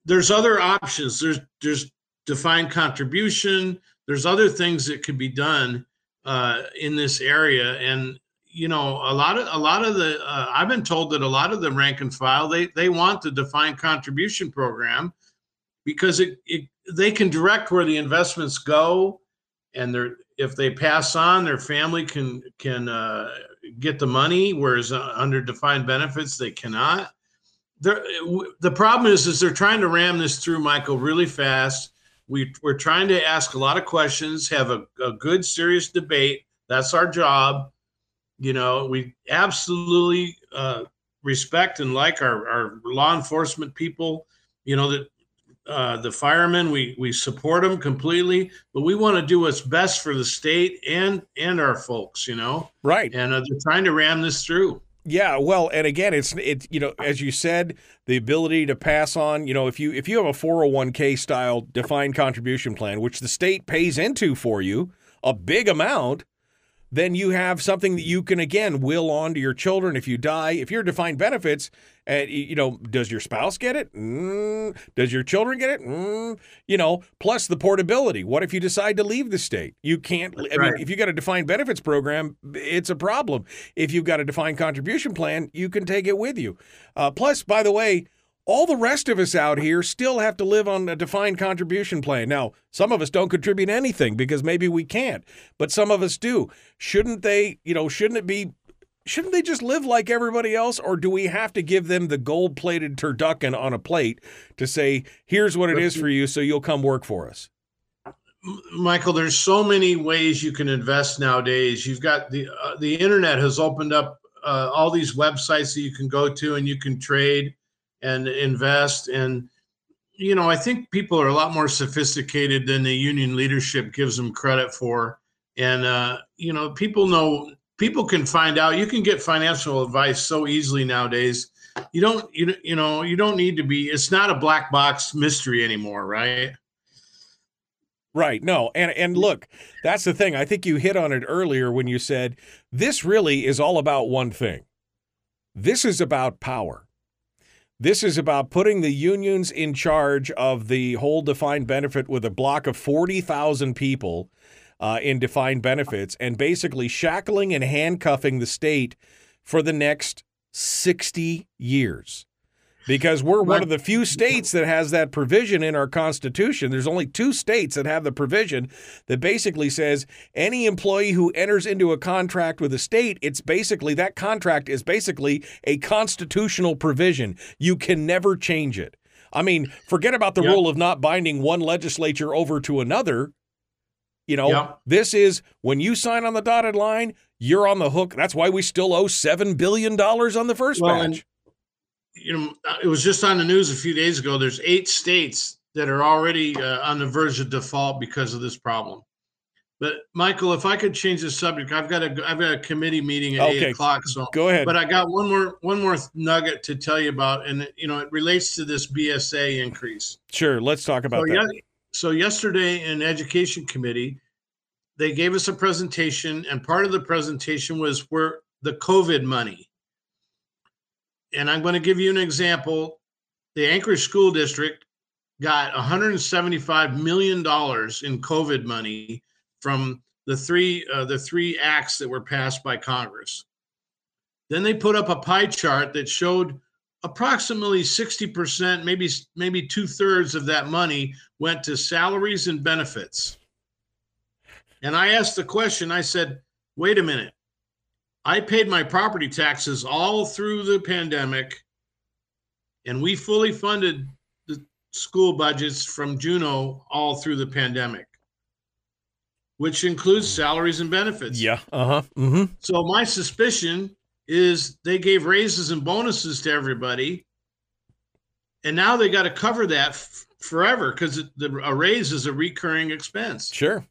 there's other options. There's there's defined contribution. There's other things that could be done uh, in this area, and you know, a lot of a lot of the uh, I've been told that a lot of the rank and file they they want the defined contribution program because it, it they can direct where the investments go and they're if they pass on their family can can uh, get the money whereas uh, under defined benefits they cannot. They're, the problem is is they're trying to ram this through michael really fast. We, we're trying to ask a lot of questions have a, a good serious debate. That's our job. You know we absolutely uh, respect and like our, our law enforcement people you know that uh, the firemen. We we support them completely but we want to do what's best for the state and and our folks you know? Right. and uh, they're trying to ram this through. Yeah, well, and again, it's it you know, as you said, the ability to pass on, you know, if you if you have a 401k style defined contribution plan which the state pays into for you, a big amount, then you have something that you can again will on to your children if you die. If you're defined benefits, and you know, does your spouse get it? Mm. Does your children get it? Mm. You know, plus the portability. What if you decide to leave the state? You can't. I mean, Right. if you got a defined benefits program, it's a problem. If you've got a defined contribution plan, you can take it with you. Uh, plus, by the way. All the rest of us out here still have to live on a defined contribution plan. Now, some of us don't contribute anything because maybe we can't, but some of us do. Shouldn't they, you know, shouldn't it be shouldn't they just live like everybody else or do we have to give them the gold-plated turducken on a plate to say, "Here's what it is for you so you'll come work for us." Michael, there's so many ways you can invest nowadays. You've got the uh, the internet has opened up uh, all these websites that you can go to and you can trade and invest. And you know, I think people are a lot more sophisticated than the union leadership gives them credit for. And uh, you know, people know people can find out. You can get financial advice so easily nowadays. You don't you you know you don't need to be. It's not a black box mystery anymore, right? Right. No. And and look, that's the thing. I think you hit on it earlier when you said this really is all about one thing. This is about power. This is about putting the unions in charge of the whole defined benefit with a block of 40,000 people uh, in defined benefits and basically shackling and handcuffing the state for the next 60 years. Because we're one of the few states that has that provision in our Constitution. There's only two states that have the provision that basically says any employee who enters into a contract with a state, it's basically that contract is basically a constitutional provision. You can never change it. I mean, forget about the Yep. rule of not binding one legislature over to another. You know, Yep. this is when you sign on the dotted line, you're on the hook. That's why we still owe $7 billion on the first Well, batch. You know, uh, it was just on the news a few days ago. There's eight states that are already uh, on the verge of default because of this problem. But Michael, if I could change the subject, I've got a I've got a committee meeting at Okay. eight o'clock. So Go ahead. But I got one more one more nugget to tell you about, and you know it relates to this BSA increase. Sure, let's talk about so, that. so yesterday in education committee, they gave us a presentation, and part of the presentation was where the COVID money. And I'm going to give you an example. The Anchorage School District got 175 million dollars in COVID money from the three uh, the three acts that were passed by Congress. Then they put up a pie chart that showed approximately 60%, maybe maybe two thirds of that money went to salaries and benefits. And I asked the question, I said, wait a minute. I paid my property taxes all through the pandemic, and we fully funded the school budgets from Juneau all through the pandemic, which includes salaries and benefits. Yeah. Uh huh. Mm-hmm. So my suspicion is they gave raises and bonuses to everybody and now they got to cover that f- forever because a raise is a recurring expense. Sure.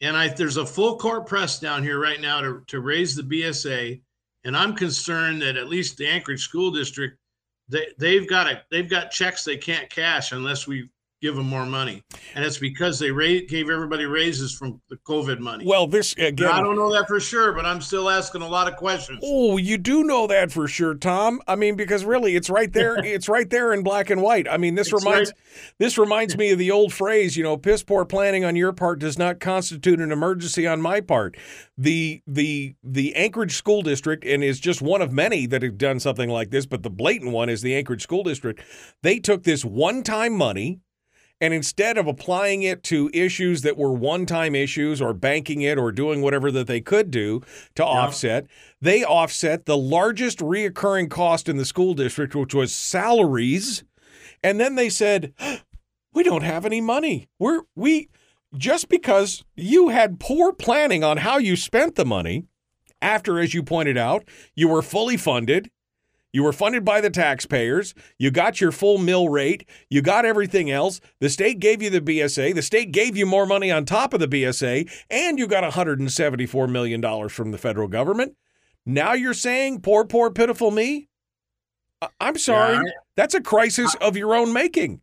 And I there's a full court press down here right now to to raise the BSA, and I'm concerned that at least the Anchorage School District they they've got a they've got checks they can't cash unless we give them more money, and it's because they ra- gave everybody raises from the COVID money. Well, this again. I don't know that for sure, but I'm still asking a lot of questions. Oh, you do know that for sure, Tom. I mean, because really, it's right there. it's right there in black and white. I mean, this It's reminds right- this reminds me of the old phrase. You know, piss poor planning on your part does not constitute an emergency on my part. The the the Anchorage School District, and is just one of many that have done something like this, but the blatant one is the Anchorage School District. They took this one time money. And instead of applying it to issues that were one time issues or banking it or doing whatever that they could do to offset, they offset the largest reoccurring cost in the school district, which was salaries. And then they said, we don't have any money. We're, we, just because you had poor planning on how you spent the money, after, as you pointed out, you were fully funded, you were funded by the taxpayers. You got your full mill rate. You got everything else. The state gave you the BSA. The state gave you more money on top of the BSA, and you got $174 million from the federal government. Now you're saying, poor, poor, pitiful me? I- I'm sorry. Yeah, I- That's a crisis of your own making.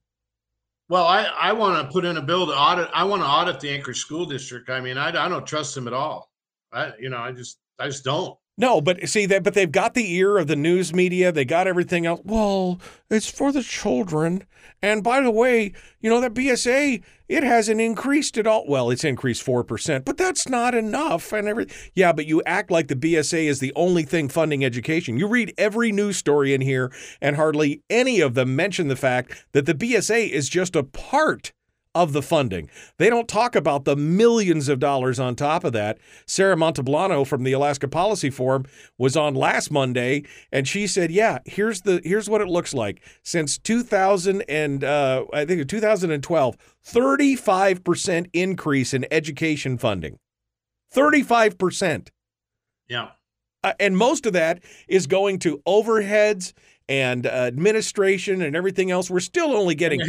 Well, I, I want to put in a bill to audit. I want to audit the Anchorage School District. I mean, I, I don't trust them at all. I you know I just I just don't. No, but see that, but they've got the ear of the news media. They got everything else. Well, it's for the children. And by the way, you know that BSA it hasn't increased at all. Well, it's increased four percent, but that's not enough. And every yeah, but you act like the BSA is the only thing funding education. You read every news story in here, and hardly any of them mention the fact that the BSA is just a part of the funding. They don't talk about the millions of dollars on top of that. Sarah Montalbano from the Alaska Policy Forum was on last Monday, and she said, "Yeah, here's the here's what it looks like since 2000 and uh, I think 2012, 35 percent increase in education funding, 35 percent." Yeah. Uh, and most of that is going to overheads and uh, administration and everything else. We're still only getting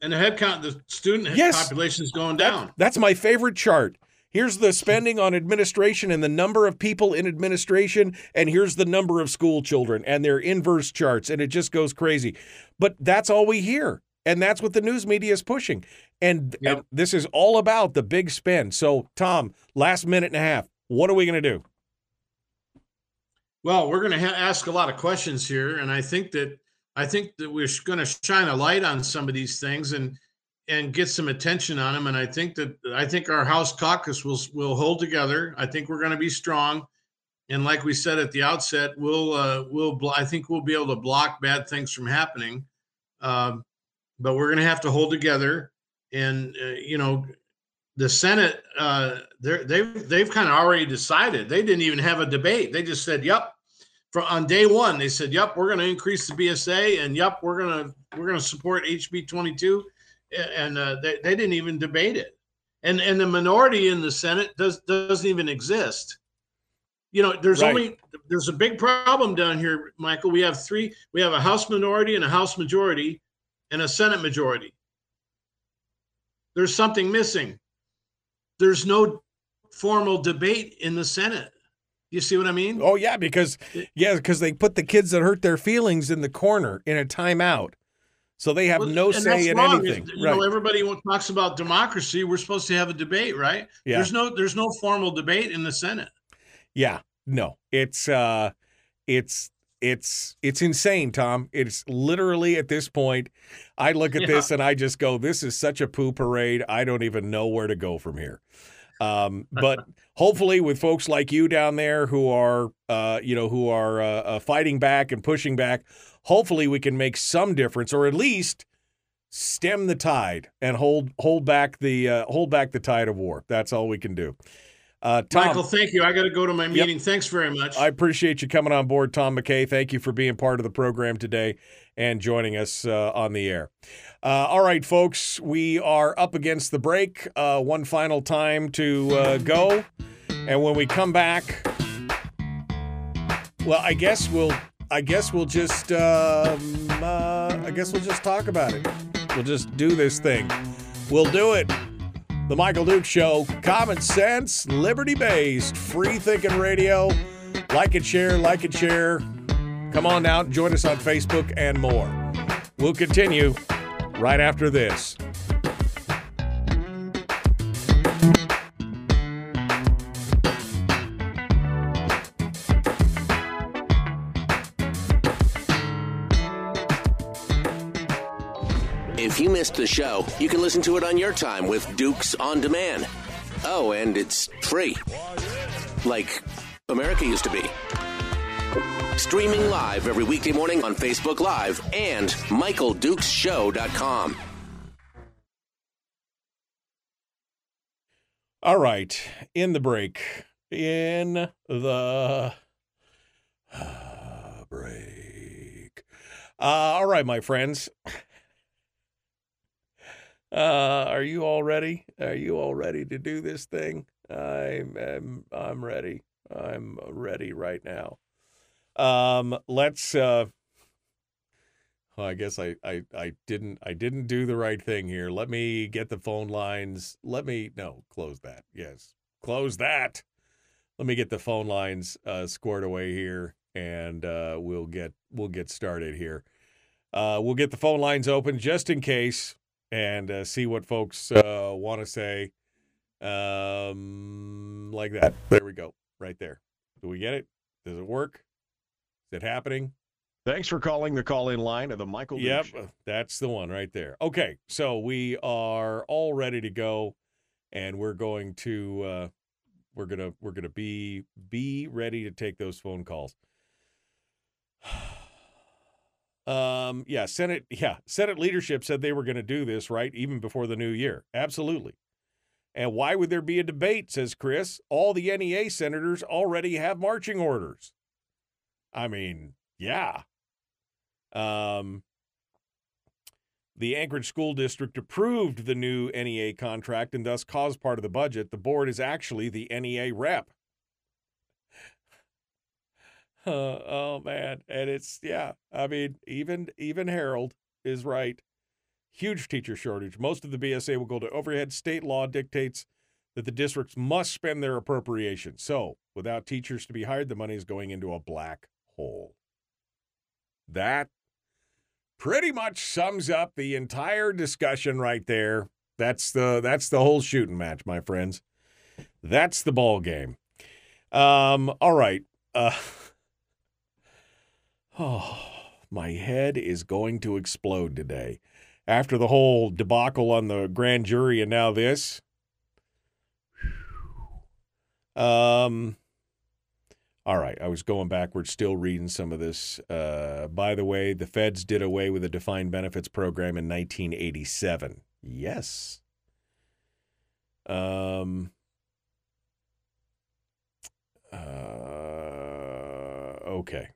And the head the count, the student Yes. population is going down. That's my favorite chart. Here's the spending on administration and the number of people in administration, and here's the number of school children, and they're inverse charts, and it just goes crazy. But that's all we hear, and that's what the news media is pushing. And, Yep. and this is all about the big spend. So, Tom, last minute and a half, what are we going to do? Well, we're going to ha- ask a lot of questions here, and I think that I think that we're going to shine a light on some of these things and and get some attention on them. And I think that I think our House caucus will will hold together. I think we're going to be strong, and like we said at the outset, we'll uh, we'll I think we'll be able to block bad things from happening. Um, but we're going to have to hold together, and uh, you know, the Senate, uh, they're, they've they've kind of already decided. They didn't even have a debate. They just said, "Yep." For on day one, they said, "Yep, we're going to increase the BSA, and yep, we're going to we're going to support HB 22," and uh, they they didn't even debate it. And and the minority in the Senate does doesn't even exist. You know, there's Right. only there's a big problem down here, Michael. We have three. We have a House minority and a House majority, and a Senate majority. There's something missing. There's no formal debate in the Senate. You see what I mean? Oh yeah, because yeah, because they put the kids that hurt their feelings in the corner in a timeout, so they have Well, no say in wrong. anything. You right? know, everybody talks about democracy. We're supposed to have a debate, right? Yeah. There's no there's no formal debate in the Senate. Yeah, no, it's uh, it's it's it's insane, Tom. It's literally at this point, I look at Yeah. this and I just go, "This is such a poo parade. I don't even know where to go from here." Um, but hopefully, with folks like you down there who are, uh, you know, who are uh, uh, fighting back and pushing back, hopefully we can make some difference, or at least stem the tide and hold hold back the uh, hold back the tide of war. That's all we can do. Uh, Tom, Michael, thank you. I got to go to my meeting. Thanks very much. I appreciate you coming on board, Tom McKay. Thank you for being part of the program today and joining us uh, on the air. Uh, all right, folks, we are up against the break. Uh, one final time to uh, go. And when we come back, well, I guess we'll. I guess we'll just. Um, uh, I guess we'll just talk about it. We'll just do this thing. We'll do it. The Michael Duke Show, common sense, liberty based, free thinking radio. Like and share, like and share. Come on out, join us on Facebook and more. We'll continue right after this. If you missed the show, you can listen to it on your time with Dukes on Demand. Oh, and it's free. Like America used to be. Streaming live every weekday morning on Facebook Live and MichaelDukesShow.com. All right, in the break, in the break. Uh, all right, my friends. Uh, are you all ready? Are you all ready to do this thing? I'm, I'm, I'm ready. I'm ready right now. Um, let's. Uh, well, I guess I, I, I didn't, I didn't do the right thing here. Let me get the phone lines. Let me no close that. Yes, close that. Let me get the phone lines uh, squared away here, and uh, we'll get we'll get started here. Uh, we'll get the phone lines open just in case and uh, see what folks uh, want to say. Um, like that. There we go. Right there. Do we get it? Does it work? Is it happening? Thanks for calling the call in line of the Michael Yep, Show. that's the one right there. Okay, so we are all ready to go, and we're going to uh, we're gonna we're gonna be be ready to take those phone calls. Um, yeah, Senate, yeah, Senate leadership said they were going to do this right even before the new year. Absolutely. And why would there be a debate? Says Chris. All the NEA senators already have marching orders. I mean, yeah. Um, the Anchorage School District approved the new NEA contract and thus caused part of the budget. The board is actually the NEA rep. Uh, oh man, and it's yeah. I mean, even even Harold is right. Huge teacher shortage. Most of the BSA will go to overhead. State law dictates that the districts must spend their appropriations. So, without teachers to be hired, the money is going into a black hole. That pretty much sums up the entire discussion right there. That's the that's the whole shooting match, my friends. That's the ball game. Um, all right. Uh Oh, my head is going to explode today. After the whole debacle on the grand jury and now this. Um all right, I was going backwards, still reading some of this. Uh, by the way, the feds did away with a defined benefits program in 1987. Yes. Um. Uh, okay.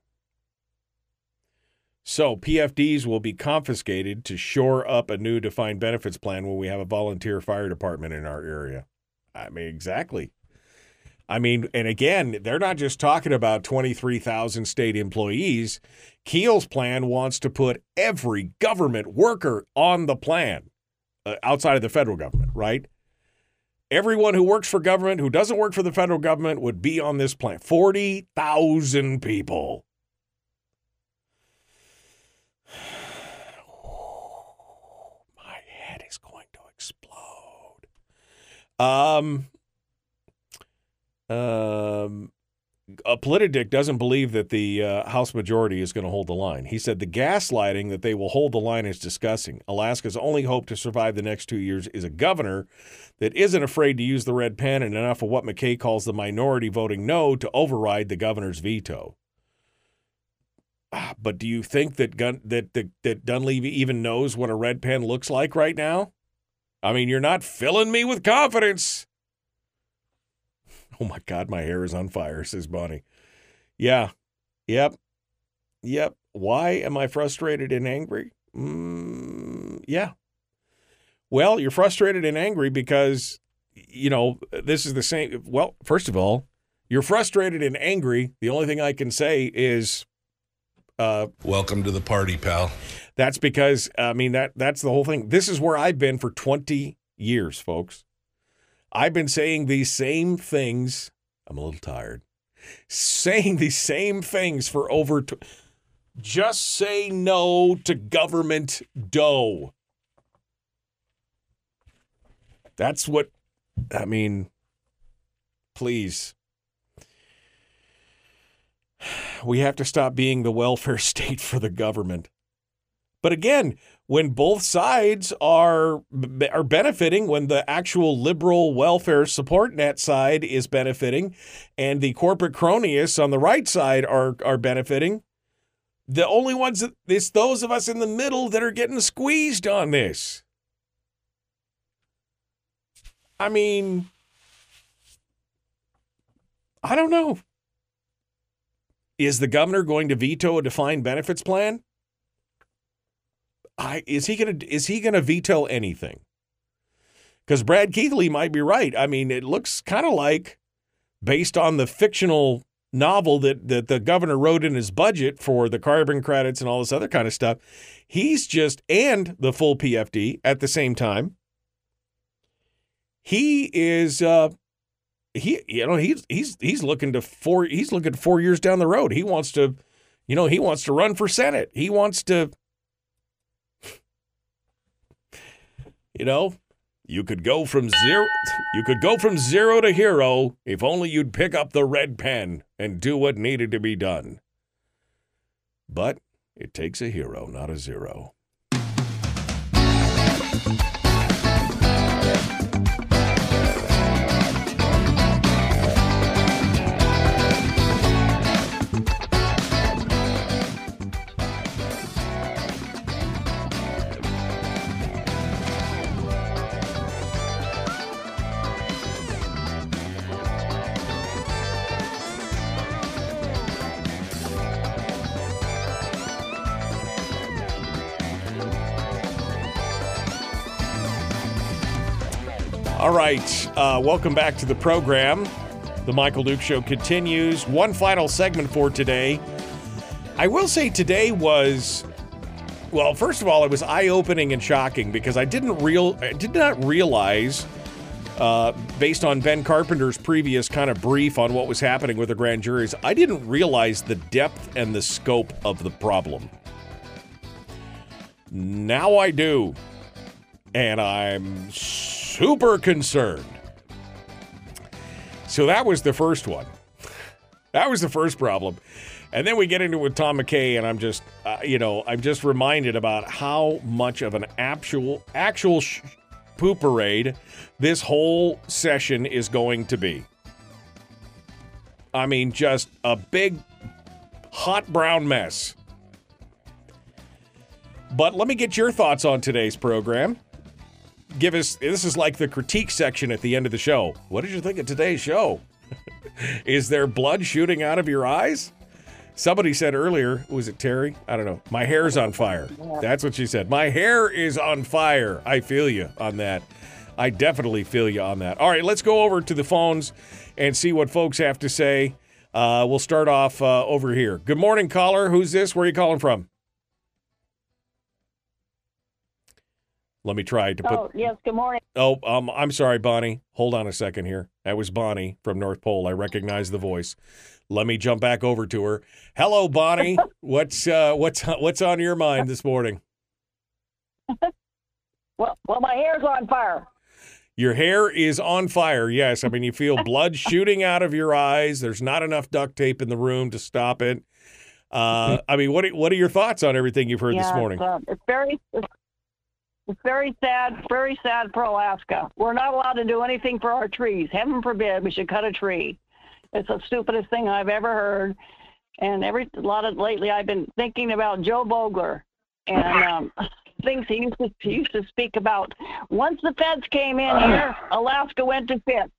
So PFDs will be confiscated to shore up a new defined benefits plan when we have a volunteer fire department in our area. I mean, exactly. I mean, and again, they're not just talking about 23,000 state employees. Kiehl's plan wants to put every government worker on the plan uh, outside of the federal government, right? Everyone who works for government, who doesn't work for the federal government, would be on this plan. 40,000 people. My head is going to explode. Um, um, a Politidic doesn't believe that the uh, House majority is going to hold the line. He said the gaslighting that they will hold the line is disgusting. Alaska's only hope to survive the next two years is a governor that isn't afraid to use the red pen and enough of what McKay calls the minority voting no to override the governor's veto. Ah, But do you think that Gun- that, that that Dunleavy even knows what a red pen looks like right now? I mean, you're not filling me with confidence. Oh my God, my hair is on fire, says Bonnie. Yeah. Yep. Yep. Why am I frustrated and angry? Mm, yeah. Well, you're frustrated and angry because, you know, this is the same. Well, first of all, you're frustrated and angry. The only thing I can say is Uh, Welcome to the party, pal. that's because I mean that that's the whole thing. This is where I've been for 20 years, folks. I've been saying these same things. I'm a little tired. Saying these same things for over just say no to government dough. That's what I mean. Please. We have to stop being the welfare state for the government. But again, when both sides are are benefiting, when the actual liberal welfare support net side is benefiting, and the corporate cronyists on the right side are are benefiting, the only ones that it's those of us in the middle that are getting squeezed on this. I mean, I don't know. Is the governor going to veto a defined benefits plan? I is he gonna is he gonna veto anything? Because Brad Keithley might be right. I mean, it looks kind of like, based on the fictional novel that that the governor wrote in his budget for the carbon credits and all this other kind of stuff, he's just and the full PFD at the same time. He is uh he you know he's he's he's looking to four he's looking four years down the road. He wants to, you know, he wants to run for senate. He wants to you know, you could go from zero you could go from zero to hero if only you'd pick up the red pen and do what needed to be done. But it takes a hero, not a zero. All right. Uh, welcome back to the program. The Michael Duke Show continues. One final segment for today. I will say today was, well, first of all, it was eye opening and shocking because I didn't real, I did not realize, uh, based on Ben Carpenter's previous kind of brief on what was happening with the grand juries, I didn't realize the depth and the scope of the problem. Now I do. And I'm super concerned. So that was the first one. That was the first problem. And then we get into it with Tom McKay, and I'm just, uh, you know, I'm just reminded about how much of an actual, actual sh- poop parade this whole session is going to be. I mean, just a big, hot brown mess. But let me get your thoughts on today's program give us this is like the critique section at the end of the show. What did you think of today's show? is there blood shooting out of your eyes? Somebody said earlier, was it Terry? I don't know. My hair's on fire. That's what she said. My hair is on fire. I feel you on that. I definitely feel you on that. All right, let's go over to the phones and see what folks have to say. Uh, we'll start off uh, over here. Good morning, caller. Who's this? Where are you calling from? Let me try to put. Oh, yes, good morning. Oh, um, I'm sorry, Bonnie. Hold on a second here. That was Bonnie from North Pole. I recognize the voice. Let me jump back over to her. Hello, Bonnie. what's uh, what's what's on your mind this morning? Well, well, my hair's on fire. Your hair is on fire. Yes, I mean you feel blood shooting out of your eyes. There's not enough duct tape in the room to stop it. Uh, I mean, what are, what are your thoughts on everything you've heard yeah, this morning? It's, uh, it's very, it's, very sad, very sad for Alaska. We're not allowed to do anything for our trees. Heaven forbid we should cut a tree. It's the stupidest thing I've ever heard. And every a lot of lately, I've been thinking about Joe Vogler and um, things he used to he used to speak about. Once the feds came in here, Alaska went to fifth.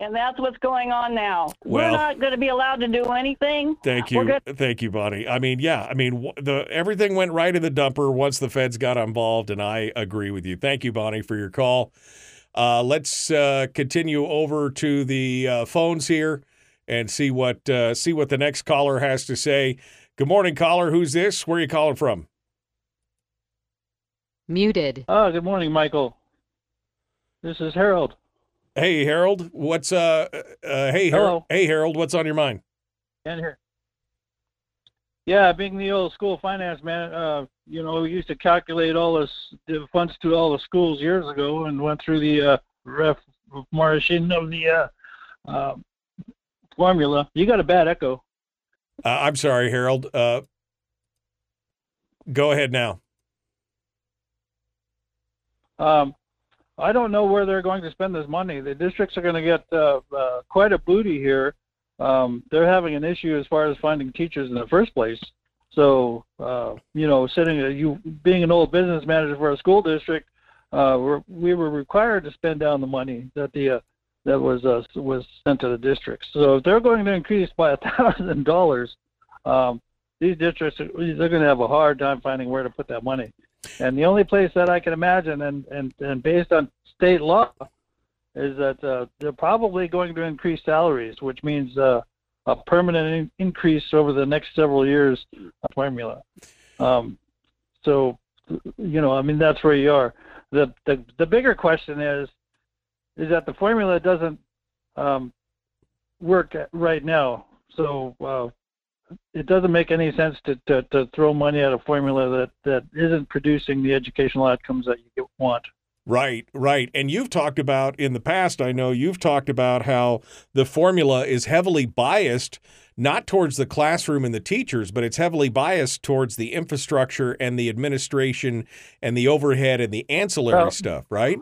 And that's what's going on now. Well- We're not going to be allowed to do anything. Thank We're you, thank you, Bonnie. I mean, yeah, I mean, the everything went right in the dumper once the feds got involved, and I agree with you. Thank you, Bonnie, for your call. Uh, let's uh, continue over to the uh, phones here and see what uh, see what the next caller has to say. Good morning, caller. Who's this? Where are you calling from? Muted. Oh, good morning, Michael. This is Harold. Hey, Harold. What's uh, uh hey, Har- Hello. hey, Harold. What's on your mind? Can here. Yeah, being the old school finance man, uh, you know, we used to calculate all the, s- the funds to all the schools years ago, and went through the uh, reformation of the uh, uh, formula. You got a bad echo. Uh, I'm sorry, Harold. Uh, go ahead now. Um, I don't know where they're going to spend this money. The districts are going to get uh, uh, quite a booty here. Um, they're having an issue as far as finding teachers in the first place. So, uh, you know, sitting you being an old business manager for a school district, uh, we're, we were required to spend down the money that the uh, that was uh, was sent to the districts. So if they're going to increase by a thousand dollars, um, these districts are- they're going to have a hard time finding where to put that money. And the only place that I can imagine, and and and based on state law, is that uh, they're probably going to increase salaries, which means uh, a permanent in- increase over the next several years formula. Um, so, you know, I mean, that's where you are. The the the bigger question is, is that the formula doesn't um, work right now. So uh, it doesn't make any sense to, to, to throw money at a formula that, that isn't producing the educational outcomes that you want. Right, right. And you've talked about in the past, I know you've talked about how the formula is heavily biased not towards the classroom and the teachers, but it's heavily biased towards the infrastructure and the administration and the overhead and the ancillary Well- stuff, right?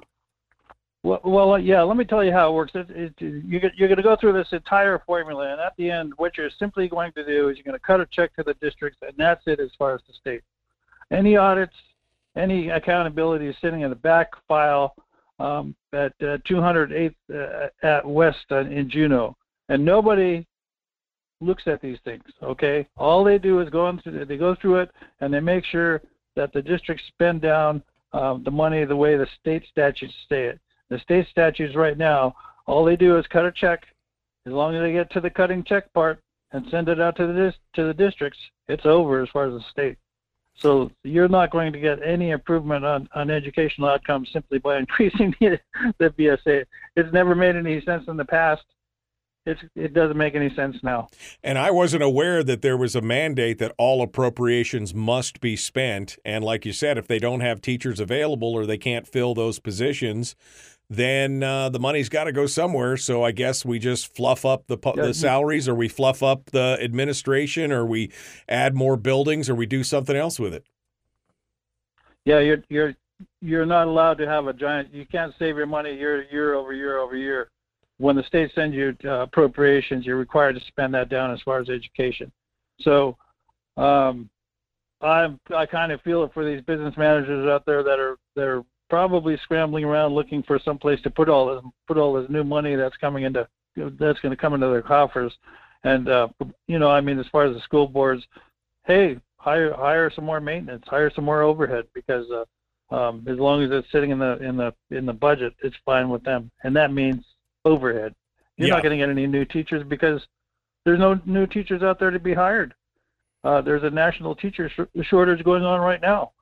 Well, well, yeah. Let me tell you how it works. It, it, you, get- you're going to go through this entire formula, and at the end, what you're simply going to do is you're going to cut a check to the districts, and that's it as far as the state. Any audits, any accountability is sitting in the back file um, at uh, 208th uh, at West uh, in Juneau, and nobody looks at these things. Okay, all they do is go through. They go through it, and they make sure that the districts spend down um, the money the way the state statutes say it. The state statutes right now, all they do is cut a check. As long as they get to the cutting check part and send it out to the dis- to the districts, it's over as far as the state. So you're not going to get any improvement on, on educational outcomes simply by increasing the, the BSA. It's never made any sense in the past. It's, it doesn't make any sense now. And I wasn't aware that there was a mandate that all appropriations must be spent. And like you said, if they don't have teachers available or they can't fill those positions, then uh, the money's got to go somewhere. So I guess we just fluff up the, the salaries, or we fluff up the administration, or we add more buildings, or we do something else with it. Yeah, you're you're you're not allowed to have a giant. You can't save your money year year over year over year. When the state sends you uh, appropriations, you're required to spend that down as far as education. So, um, I'm I kind of feel it for these business managers out there that are that are probably scrambling around looking for some place to put all this put all this new money that's coming into that's going to come into their coffers. And uh, you know, I mean, as far as the school boards, hey, hire hire some more maintenance, hire some more overhead because uh, um, as long as it's sitting in the in the in the budget, it's fine with them, and that means overhead. You're Yeah. not going to get any new teachers because there's no new teachers out there to be hired. Uh, there's a national teacher sh- shortage going on right now.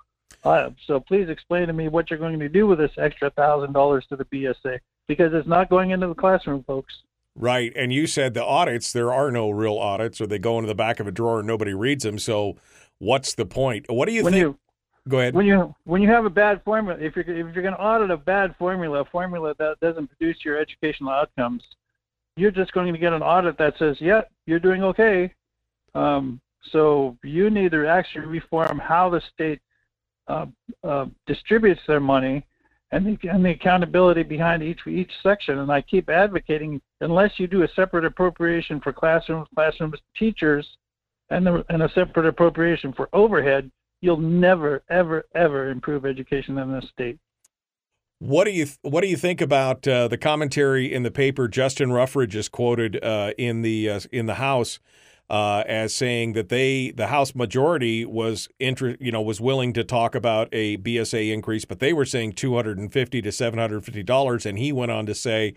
Uh, so please explain to me what you're going to do with this extra thousand dollars to the BSA because it's not going into the classroom, folks. Right. And you said the audits, there are no real audits, or they go into the back of a drawer and nobody reads them. So what's the point? What do you when think? you Go ahead. when you when you have a bad formula, if you're if you're going to audit a bad formula, a formula that doesn't produce your educational outcomes, you're just going to get an audit that says, "Yeah, you're doing okay." Um, so you need to actually reform how the state uh, uh, distributes their money and the, and the accountability behind each each section. And I keep advocating, unless you do a separate appropriation for classrooms, classrooms, teachers, and the, and a separate appropriation for overhead, you'll never, ever, ever improve education in this state. What do you What do you think about uh, the commentary in the paper? Justin Ruffridge is quoted uh, in the uh, in the House uh, as saying that they, the House majority, was inter- you know, was willing to talk about a BSA increase, but they were saying two hundred and fifty to seven hundred fifty dollars, and he went on to say,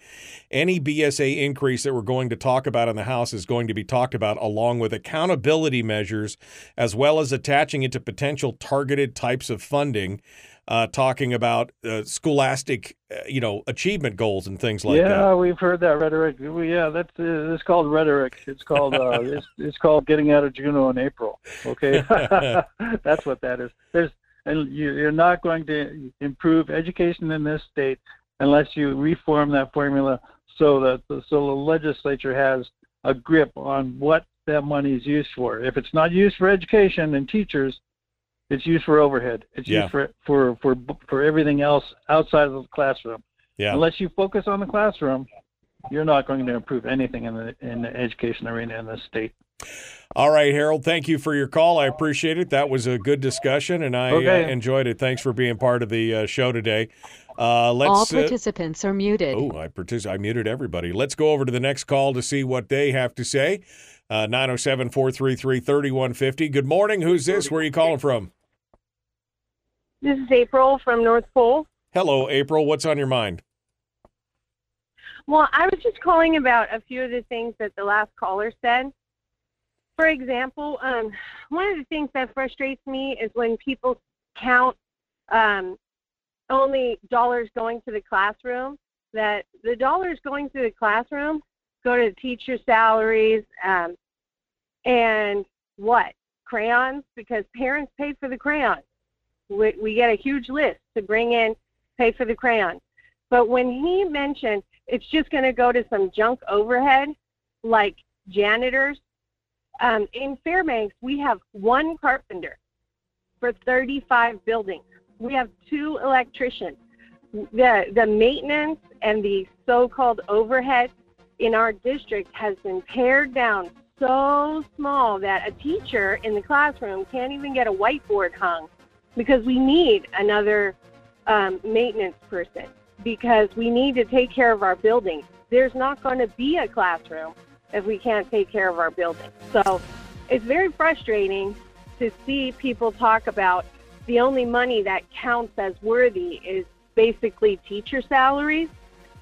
any BSA increase that we're going to talk about in the House is going to be talked about along with accountability measures, as well as attaching it to potential targeted types of funding uh, talking about uh, scholastic, uh, you know, achievement goals and things like yeah, that. Yeah, we've heard that rhetoric. Yeah, that's uh, it's called rhetoric. It's called uh, it's, it's called getting out of Juneau in April. Okay, that's what that is. There's and you, you're not going to improve education in this state unless you reform that formula so that the, so the legislature has a grip on what that money is used for. If it's not used for education and teachers, it's used for overhead. It's Yeah. used for for for for everything else outside of the classroom. Yeah. Unless you focus on the classroom, you're not going to improve anything in the in the education arena in this state. All right, Harold, thank you for your call. I appreciate it. That was a good discussion, and I Okay. uh, enjoyed it. Thanks for being part of the uh, show today. Uh, let's. All uh, participants are muted. Oh, I partic- I muted everybody. Let's go over to the next call to see what they have to say. Uh, 907 433 3150. Good morning. Who's this? Where are you calling from? This is April from North Pole. Hello, April. What's on your mind? Well, I was just calling about a few of the things that the last caller said. For example, um, one of the things that frustrates me is when people count um, only dollars going to the classroom. That the dollars going to the classroom go to the teacher salaries um, and what crayons because parents pay for the crayons. We, we get a huge list to bring in, pay for the crayons. But when he mentioned it's just going to go to some junk overhead, like janitors, um, in Fairbanks, we have one carpenter for 35 buildings. We have two electricians. The, the maintenance and the so-called overhead in our district has been pared down so small that a teacher in the classroom can't even get a whiteboard hung because we need another um, maintenance person because we need to take care of our building. There's not going to be a classroom if we can't take care of our building. So it's very frustrating to see people talk about the only money that counts as worthy is basically teacher salaries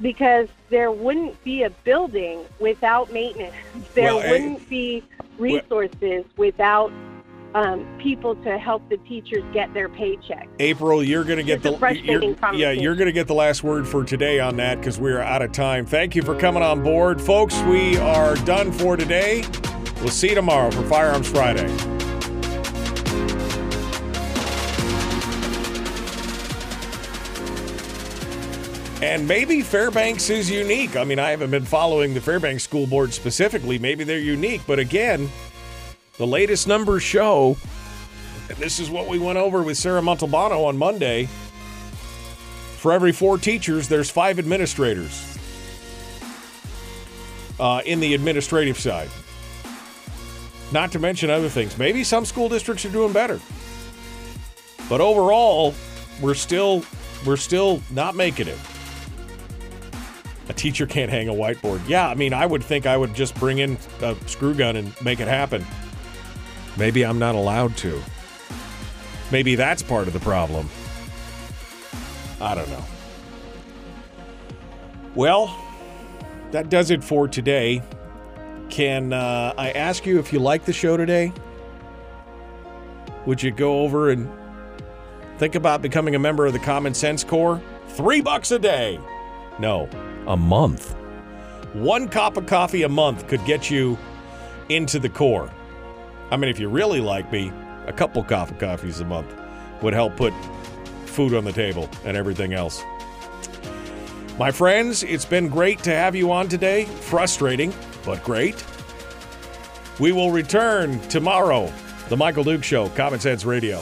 because there wouldn't be a building without maintenance. There Well, wouldn't be resources without um, people to help the teachers get their paycheck. April, you're going to get the you're- yeah, you're going to get the last word for today on that because we're out of time. Thank you for coming on board, folks. We are done for today. We'll see you tomorrow for Firearms Friday. And maybe Fairbanks is unique. I mean, I haven't been following the Fairbanks School Board specifically. Maybe they're unique, but again, the latest numbers show and this is what we went over with Sarah Montalbano on Monday. For every four teachers, there's five administrators uh, in the administrative side. Not to mention other things. Maybe some school districts are doing better, but overall, we're still we're still not making it. A teacher can't hang a whiteboard. Yeah, I mean, I would think I would just bring in a screw gun and make it happen. Maybe I'm not allowed to. Maybe that's part of the problem. I don't know. Well, that does it for today. Can uh, I ask you if you like the show today? Would you go over and think about becoming a member of the Common Sense Corps? Three bucks a day. No, a month. One cup of coffee a month could get you into the Corps. I mean, if you really like me, a couple of coffees a month would help put food on the table and everything else. My friends, it's been great to have you on today. Frustrating, but great. We will return tomorrow. The Michael Duke Show, Common Sense Radio.